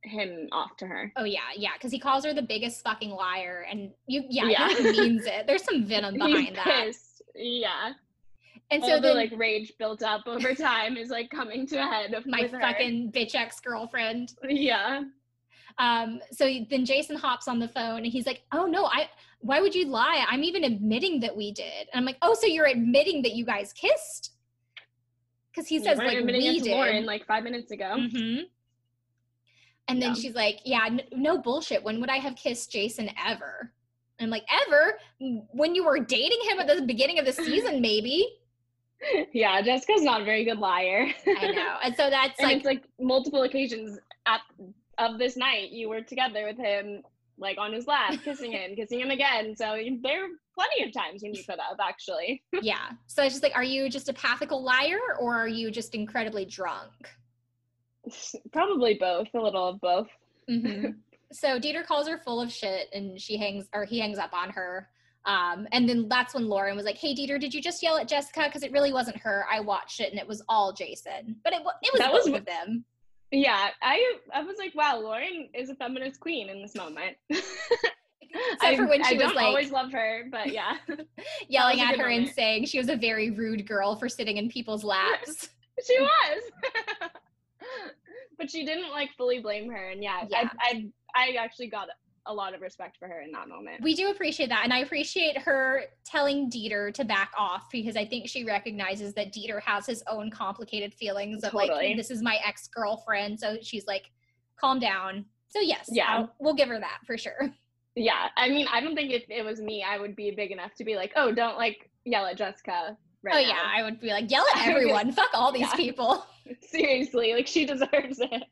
him off to her. Oh yeah, yeah, because he calls her the biggest fucking liar, and you, yeah, Yeah. he means it. There's some venom behind that. Yeah. And All so the like rage built up over time is like coming to a head of my with her. fucking bitch ex girlfriend. Yeah. Um, so then Jason hops on the phone and he's like, "Oh no, I. Why would you lie? I'm even admitting that we did." And I'm like, "Oh, so you're admitting that you guys kissed?" Because he says like admitting we did. Lauren like five minutes ago. hmm And then Yeah. she's like, "Yeah, n- no bullshit. When would I have kissed Jason ever?" And I'm like, "Ever? When you were dating him at the beginning of the season, maybe." yeah, Jessica's not a very good liar. I know. And so that's and like, it's like multiple occasions at of this night you were together with him like on his lap kissing him kissing him again so there were plenty of times when you could have actually yeah. So it's just like, are you just a pathical liar or are you just incredibly drunk? probably both a little of both hmm so Dieter calls her full of shit and she hangs or he hangs up on her. Um, and then that's when Lauren was like, Hey Dieter, did you just yell at Jessica? Because it really wasn't her. I watched it and it was all Jason. But it, it was That both was of them. Yeah i i was like wow lauren is a feminist queen in this moment Except I, for when she I was don't like always love her but yeah yelling at her and saying she was a very rude girl for sitting in people's laps. she was but she didn't like fully blame her and yeah, Yeah. I, I i actually got a lot of respect for her in that moment we do appreciate that. And I appreciate her telling Dieter to back off because I think she recognizes that Dieter has his own complicated feelings of like, this is my ex girlfriend. So she's like, calm down. So, yes, Yeah. I'll- we'll give her that for sure. Yeah, I mean, I don't think if it was me, I would be big enough to be like, oh, don't like yell at Jessica. Right oh, now." yeah. I would be like, yell at I would be- everyone. Fuck all these Yeah. people. seriously, like she deserves it.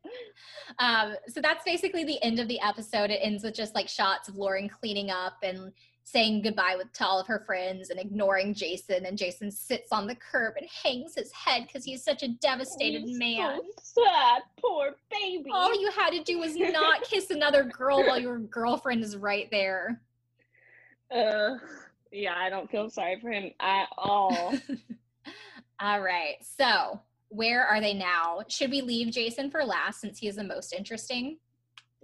Um, so that's basically the end of the episode. It ends with just like shots of Lauren cleaning up and saying goodbye with to all of her friends and ignoring Jason. And Jason sits on the curb and hangs his head because he's such a devastated man. So sad, poor baby. All you had to do was not kiss another girl while your girlfriend is right there. uh, yeah, I don't feel sorry for him at all. All right. So where are they now? Should we leave Jason for last since he is the most interesting?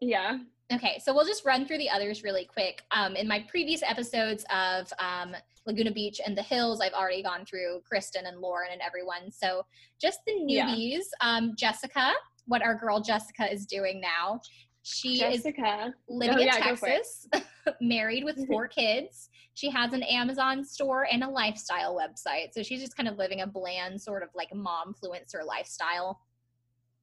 yeah, Okay, so we'll just run through the others really quick. Um, in my previous episodes of um, Laguna Beach and the Hills, I've already gone through Kristin and Lauren and everyone. So just the Yeah. newbies. Um, Jessica, what our girl Jessica is doing now. She is Jessica. living Oh, in yeah, go for it. Texas, married with four kids. She has an Amazon store and a lifestyle website. So she's just kind of living a bland sort of like momfluencer lifestyle.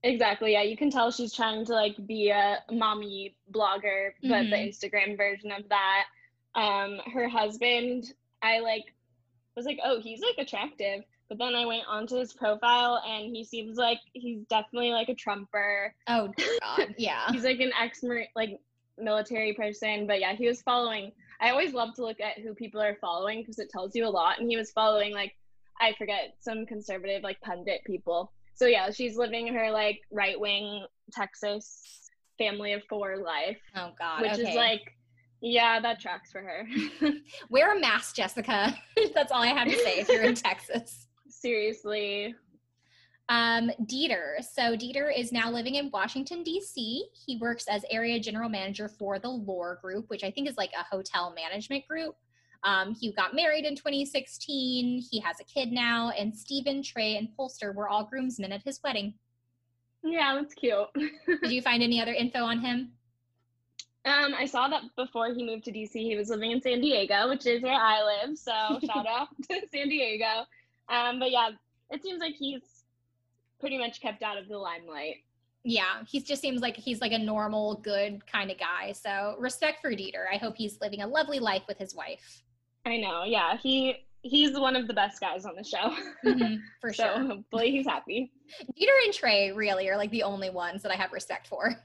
Exactly. Yeah, you can tell she's trying to like be a mommy blogger, but the Mhm. Instagram version of that. Um, her husband, I like was like, oh, he's like attractive. But then I went onto his profile and he seems like he's definitely like a Trumper. Oh God, yeah. He's like an ex like military person. But yeah, he was following. I always love to look at who people are following because it tells you a lot. And he was following like I forget some conservative like pundit people. So yeah, she's living her like right wing Texas family of four life, Oh God, which okay. is like, yeah, that tracks for her. Wear a mask, Jessica. That's all I have to say if you're in Texas. Seriously, Um, Dieter. So Dieter is now living in Washington, D.C. He works as area general manager for the Lore Group, which I think is like a hotel management group. Um, he got married in 2016. He has a kid now, and Stephen, Trey, and Polster were all groomsmen at his wedding. yeah, that's cute. Did you find any other info on him? Um, I saw that before he moved to DC, he was living in San Diego, which is where I live. So shout out to San Diego. Um, but yeah, it seems like he's pretty much kept out of the limelight. Yeah, he just seems like he's like a normal, good kind of guy. So respect for Dieter. I hope he's living a lovely life with his wife. I know. Yeah, he he's one of the best guys on the show. Mhm, for so sure. hopefully he's happy. Dieter and Trey really are like the only ones that I have respect for.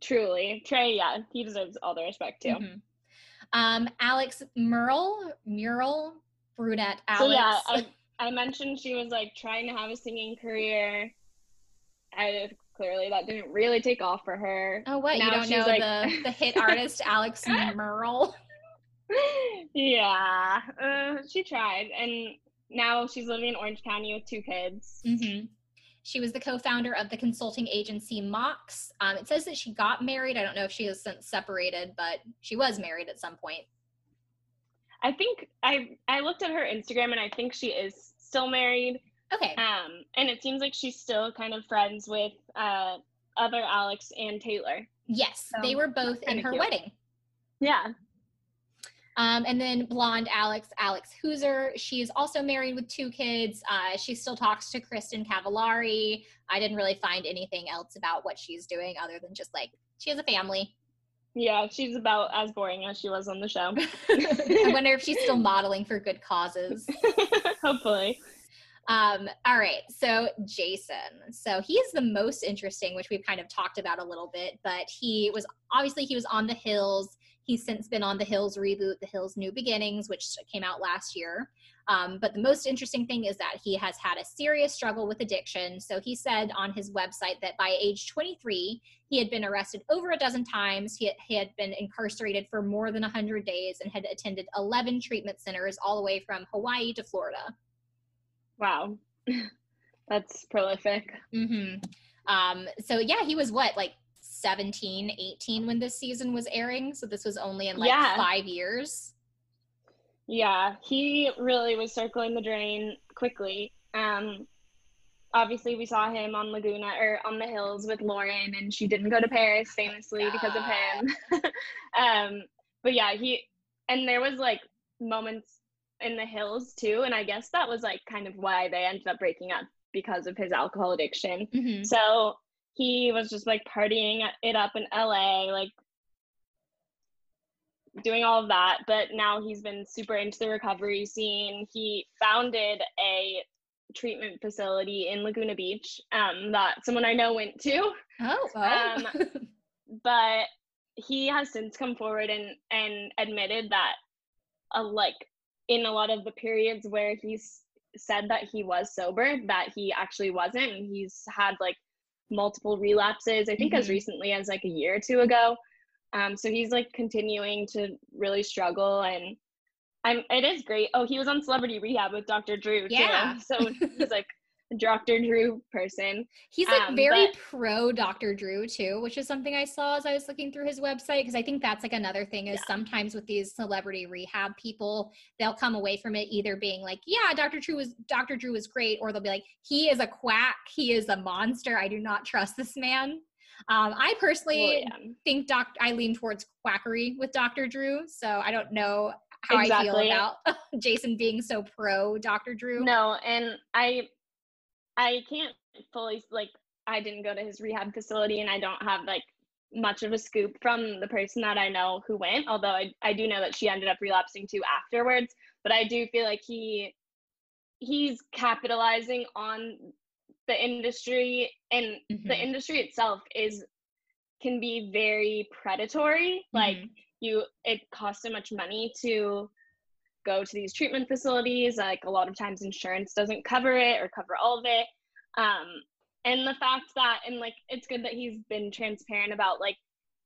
Truly, Trey. Yeah, he deserves all the respect too. Mhm. Um, Alex Murrel, Mural, brunette Alex. So yeah, I I mentioned she was like trying to have a singing career. I clearly that didn't really take off for her. oh, what? You don't know like- the, the hit artist Alex Merle. yeah, uh, she tried, and now she's living in Orange County with two kids. hmm She was the co-founder of the consulting agency Mox. Um, it says that she got married. I don't know if she has since separated, but she was married at some point. I think I I looked at her Instagram and I think she is still married. Okay. Um, and it seems like she's still kind of friends with uh, other Alex and Taylor. Yes, So, they were both in her cute. wedding. Yeah. Um, and then blonde Alex, Alex Hooser. She's also married with two kids. Uh, she still talks to Kristin Cavallari. I didn't really find anything else about what she's doing other than just like she has a family. Yeah, she's about as boring as she was on the show. I wonder if she's still modeling for good causes. Hopefully. Um, all right, so Jason. So he is the most interesting, which we've kind of talked about a little bit, but he was obviously he was on the Hills. He's since been on the Hills reboot, The Hills New Beginnings, which came out last year. Um, but the most interesting thing is that he has had a serious struggle with addiction. So he said on his website that by age 23, he had been arrested over a dozen times. He had, he had been incarcerated for more than 100 days and had attended 11 treatment centers all the way from Hawaii to Florida. Wow. That's prolific. hmm Um, so yeah, he was what, like 17, 18 when this season was airing. So this was only in like Yeah. five years. Yeah, he really was circling the drain quickly. Um, obviously, we saw him on Laguna or on the hills with Lauren, and she didn't go to Paris famously because of him. um, but yeah, he and there was like moments in the hills too, and I guess that was like kind of why they ended up breaking up because of his alcohol addiction. Mhm. So he was just like partying it up in LA, like doing all of that. But now he's been super into the recovery scene. He founded a treatment facility in Laguna Beach um, that someone I know went to. Oh, oh. Um, but he has since come forward and and admitted that uh, like in a lot of the periods where he's said that he was sober that he actually wasn't he's had like multiple relapses i think as Mhm. recently as like a year or two ago um so he's like continuing to really struggle and i'm it is great oh he was on celebrity rehab with dr drew Yeah. too so he's like dr drew person He's like Um, very but- pro Dr. Drew too, which is something I saw as I was looking through his website. Because I think that's like another thing is Yeah. sometimes with these celebrity rehab people, they'll come away from it either being like, "Yeah, Dr. Drew was Dr. Drew was great," or they'll be like, "He is a quack. He is a monster. I do not trust this man." Um, I personally Well, yeah. think Doc. I lean towards quackery with Dr. Drew, so I don't know how I feel about Jason being so pro Dr. Drew. No, and I I can't fully like I didn't go to his rehab facility and I don't have like much of a scoop from the person that I know who went, although I, I do know that she ended up relapsing too afterwards. But I do feel like he he's capitalizing on the industry and the Mhm. industry itself is can be very predatory. Like Mhm. you it costs so much money to go to these treatment facilities like a lot of times insurance doesn't cover it or cover all of it um and the fact that and like it's good that he's been transparent about like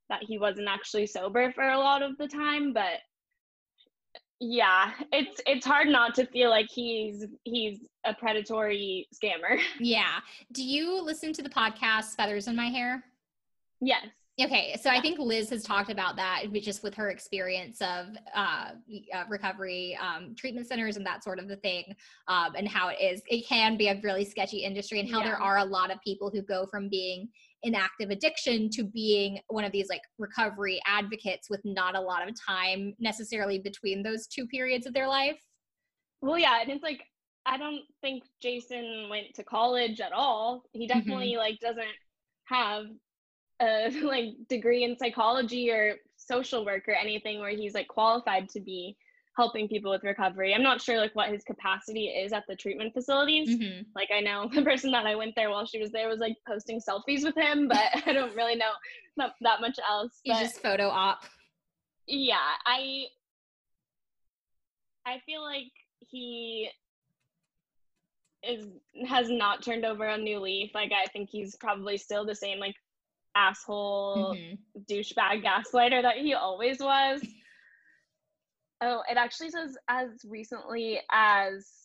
that he wasn't actually sober for a lot of the time but yeah it's it's hard not to feel like he's he's a predatory scammer Yeah. Do you listen to the podcast Feathers in My Hair? yes Okay, so I think Liz has talked about that, just with her experience of uh, uh, recovery um, treatment centers and that sort of the thing, um, and how it is. It can be a really sketchy industry, and how there are a lot of people who go from being in active addiction to being one of these like recovery advocates with not a lot of time necessarily between those two periods of their life. Well, yeah, and it's like I don't think Jason went to college at all. He mm-hmm. definitely like doesn't have a like degree in psychology or social work or anything where he's like qualified to be helping people with recovery. I'm not sure like what his capacity is at the treatment facilities. hmm Like I know the person that I went there while she was there was like posting selfies with him, but I don't really know that, that much else. He's just photo op. yeah i i feel like he is has not turned over a new leaf like i think he's probably still the same like asshole Mhm. douchebag gaslighter that he always was oh it actually says as recently as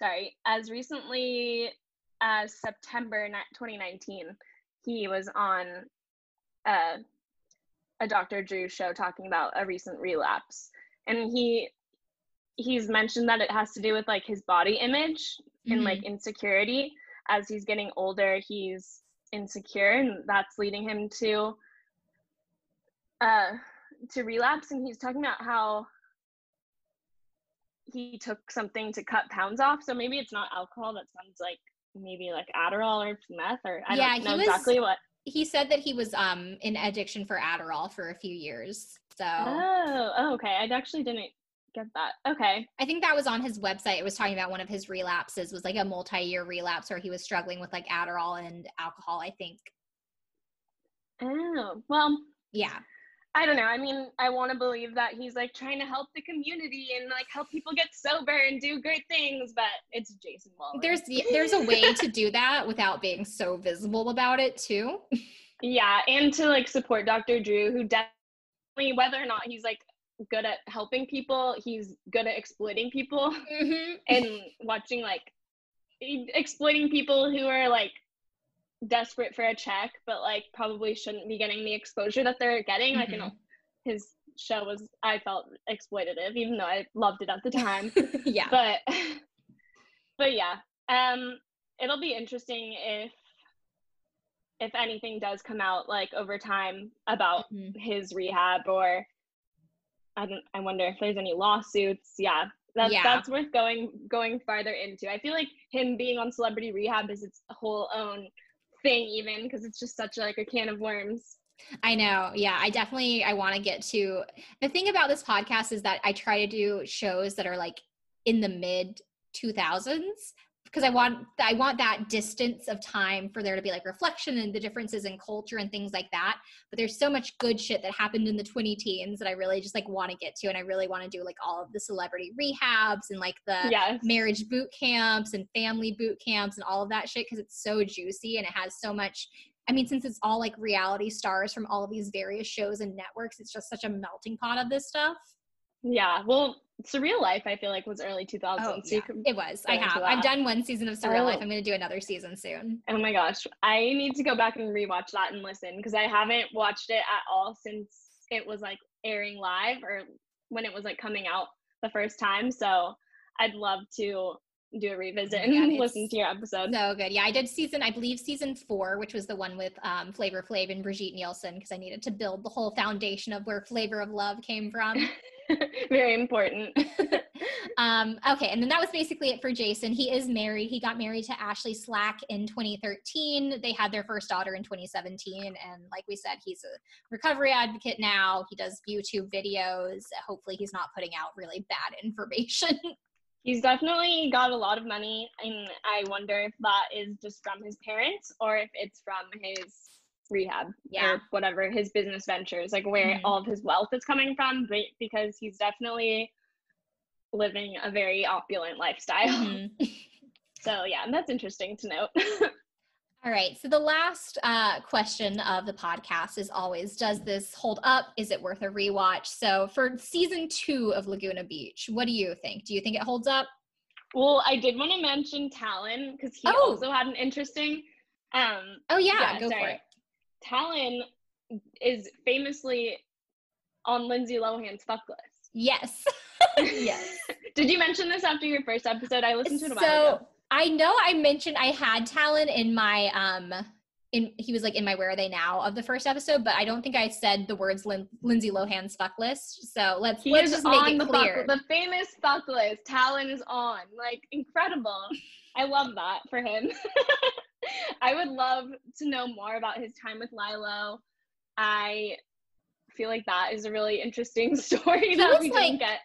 sorry, as recently as September 2019, he was on uh, a Dr. Drew show talking about a recent relapse, and he he's mentioned that it has to do with like his body image and like insecurity. As he's getting older, he's insecure, and that's leading him to uh to relapse. And he's talking about how he took something to cut pounds off. So maybe it's not alcohol. That sounds like maybe like Adderall or meth, or I Yeah, don't know was- exactly what. He said that he was um in addiction for Adderall for a few years. So Oh, oh, okay. I actually didn't get that. Okay. I think that was on his website. It was talking about one of his relapses was like a multi-year relapse where he was struggling with like Adderall and alcohol, I think. Oh, well, Yeah. I don't know. I mean, I want to believe that he's like trying to help the community and like help people get sober and do great things, but it's Jason Wahler. There's there's a way to do that without being so visible about it too. yeah, and to like support Dr. Drew, who definitely, whether or not he's like good at helping people, he's good at exploiting people Mm-hmm. and watching like exploiting people who are like desperate for a check, but like probably shouldn't be getting the exposure that they're getting. Like, you know, his show was, I felt exploitative, even though I loved it at the time. yeah. but, but yeah, um, it'll be interesting if, if anything does come out like over time about Mhm. his rehab or I don't I wonder if there's any lawsuits. Yeah. That's Yeah. that's worth going going farther into. I feel like him being on celebrity rehab is its whole own thing even because it's just such like a can of worms. I know. Yeah, I definitely I want to get to the thing about this podcast is that I try to do shows that are like in the mid 2000s because I want I want that distance of time for there to be like reflection and the differences in culture and things like that. But there's so much good shit that happened in the 20 teens that I really just like want to get to and I really want to do like all of the celebrity rehabs and like the Yes. marriage boot camps and family boot camps and all of that shit because it's so juicy and it has so much I mean, since it's all like reality stars from all of these various shows and networks, it's just such a melting pot of this stuff. Yeah. Well, Surreal Life I feel like was early 2000s. Oh, so yeah, could- it was. I into have. I've done one season of Surreal Life. Oh. I'm going to do another season soon. Oh my gosh. I need to go back and rewatch that and listen because I haven't watched it at all since it was like airing live or when it was like coming out the first time. So I'd love to do a revisit and Yeah, listen to your episode. So good. Yeah, I did season, I believe season four, which was the one with um, Flavor Flav and Brigitte Nielsen, because I needed to build the whole foundation of where Flavor of Love came from. Very important. um, okay, and then that was basically it for Jason. He is married. He got married to Ashley Slack in 2013. They had their first daughter in 2017. And like we said, he's a recovery advocate now. He does YouTube videos. Hopefully, he's not putting out really bad information. He's definitely got a lot of money, and I wonder if that is just from his parents or if it's from his rehab Yeah. or whatever his business ventures, like where Mhm. all of his wealth is coming from. But because he's definitely living a very opulent lifestyle. Mhm. So yeah, and that's interesting to note. All right. So the last uh, question of the podcast is always Does this hold up? Is it worth a rewatch? So for season two of Laguna Beach, what do you think? Do you think it holds up? well, I did want to mention Talan because he Oh. also had an interesting um Oh, yeah. Yeah, go for it. Talan is famously on Lindsay Lohan's fuck list. Yes. yes. Did you mention this after your first episode? I listened to it a while So ago. I know I mentioned I had Talan in my um in he was like in my where are they now of the first episode, but I don't think I said the words Lin- Lindsay Lohan's fuck list. So let's He let's is just make on it the clear. fuck, the famous fuck list. Talan is on. Like incredible. I love that for him. I would love to know more about his time with Lilo. I feel like that is a really interesting story that was we like- didn't get.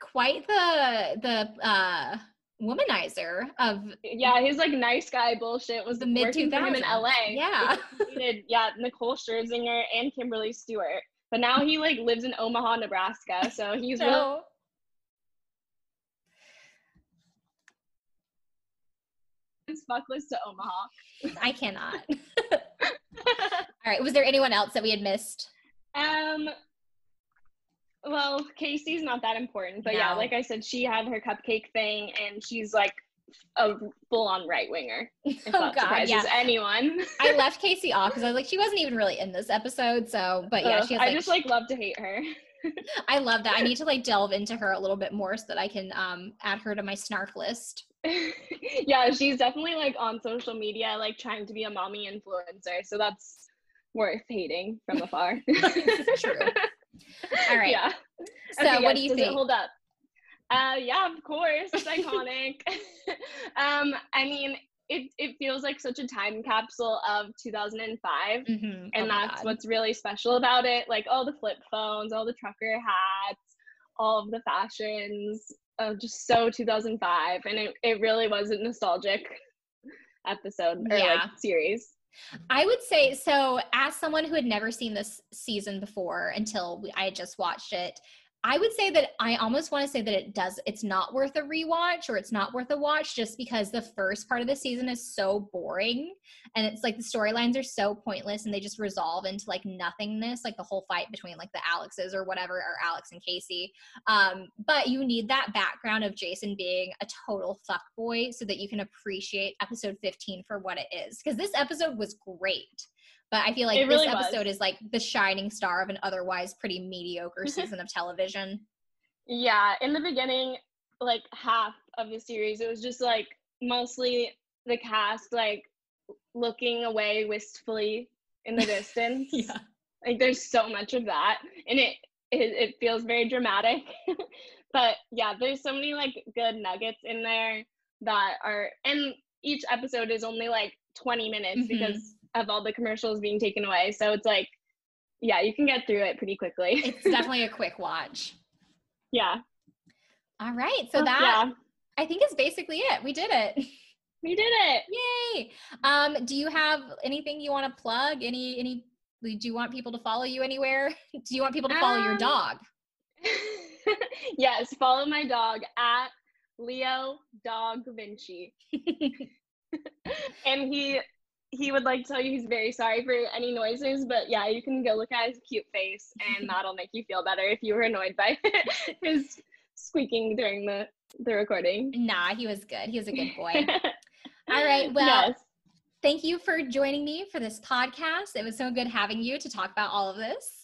Quite the the uh womanizer of Yeah, his like nice guy bullshit was The for him in mid-2000s. LA. Yeah. He dated, yeah, Nicole Scherzinger and Kimberly Stewart. But now he like lives in Omaha, Nebraska. So he's really So his fuck list to Omaha. I cannot. All right. Was there anyone else that we had missed? Um. Well, Casey's not that important, but yeah, like I said, she had her cupcake thing, and she's like a full on right winger. Oh, God, yeah. anyone. I left Casey off because I was like, she wasn't even really in this episode. So, but yeah, Ugh, she has I just like love to hate her. I love that. I need to like delve into her a little bit more so that I can um add her to my snark list. yeah, she's definitely like on social media, like trying to be a mommy influencer. So that's worth hating from afar. True. All right. Yeah. So, Okay, what yes, do you think? hold up? Uh, yeah, of course, it's iconic. um, I mean, it it feels like such a time capsule of 2005, Mhm. Oh and my that's what's really special about it. Like all the flip phones, all the trucker hats, all of the fashions, uh, just so 2005, and it it really was a nostalgic episode or Yeah. like series. I would say so. As someone who had never seen this season before until we, I had just watched it, I would say that I almost want to say that it does. It's not worth a rewatch or it's not worth a watch just because the first part of the season is so boring and it's like the storylines are so pointless and they just resolve into like nothingness, like the whole fight between like the Alexes or whatever, or Alex and Casey. Um, but you need that background of Jason being a total fuckboy so that you can appreciate episode 15 for what it is. Because this episode was great. But I feel like It this really was. episode is like the shining star of an otherwise pretty mediocre season of television. Yeah, in the beginning, like half of the series, it was just like mostly the cast like looking away wistfully in the distance. yeah. Like there's so much of that, and it it, it feels very dramatic. but yeah, there's so many like good nuggets in there that are, and each episode is only like 20 minutes Mhm. because of all the commercials being taken away. So it's like, yeah, you can get through it pretty quickly. It's definitely a quick watch. yeah. All right. So Oh, that yeah, I think is basically it. We did it. we did it. Yay. Um, do you have anything you want to plug? Any any do you want people to follow you anywhere? Do you want people to follow your Um, dog? yes, follow my dog at Leo Dog Vinci. and he he would like to tell you he's very sorry for any noises, but yeah, you can go look at his cute face and that'll make you feel better if you were annoyed by his squeaking during the the recording. Nah, he was good. He was a good boy. All right. Well, yes. thank you for joining me for this podcast. It was so good having you to talk about all of this.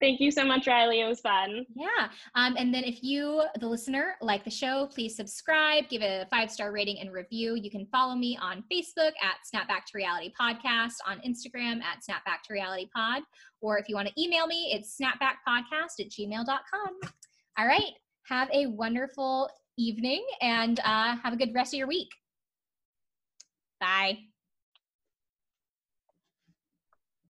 Thank you so much, Riley. It was fun. Yeah. Um, and then if you, the listener, like the show, please subscribe, give it a five star rating and review. You can follow me on Facebook at Snapback to Reality Podcast, on Instagram at Snapback to Reality Pod, or if you want to email me, it's snapbackpodcast at gmail.com. All right. Have a wonderful evening and uh, have a good rest of your week. Bye.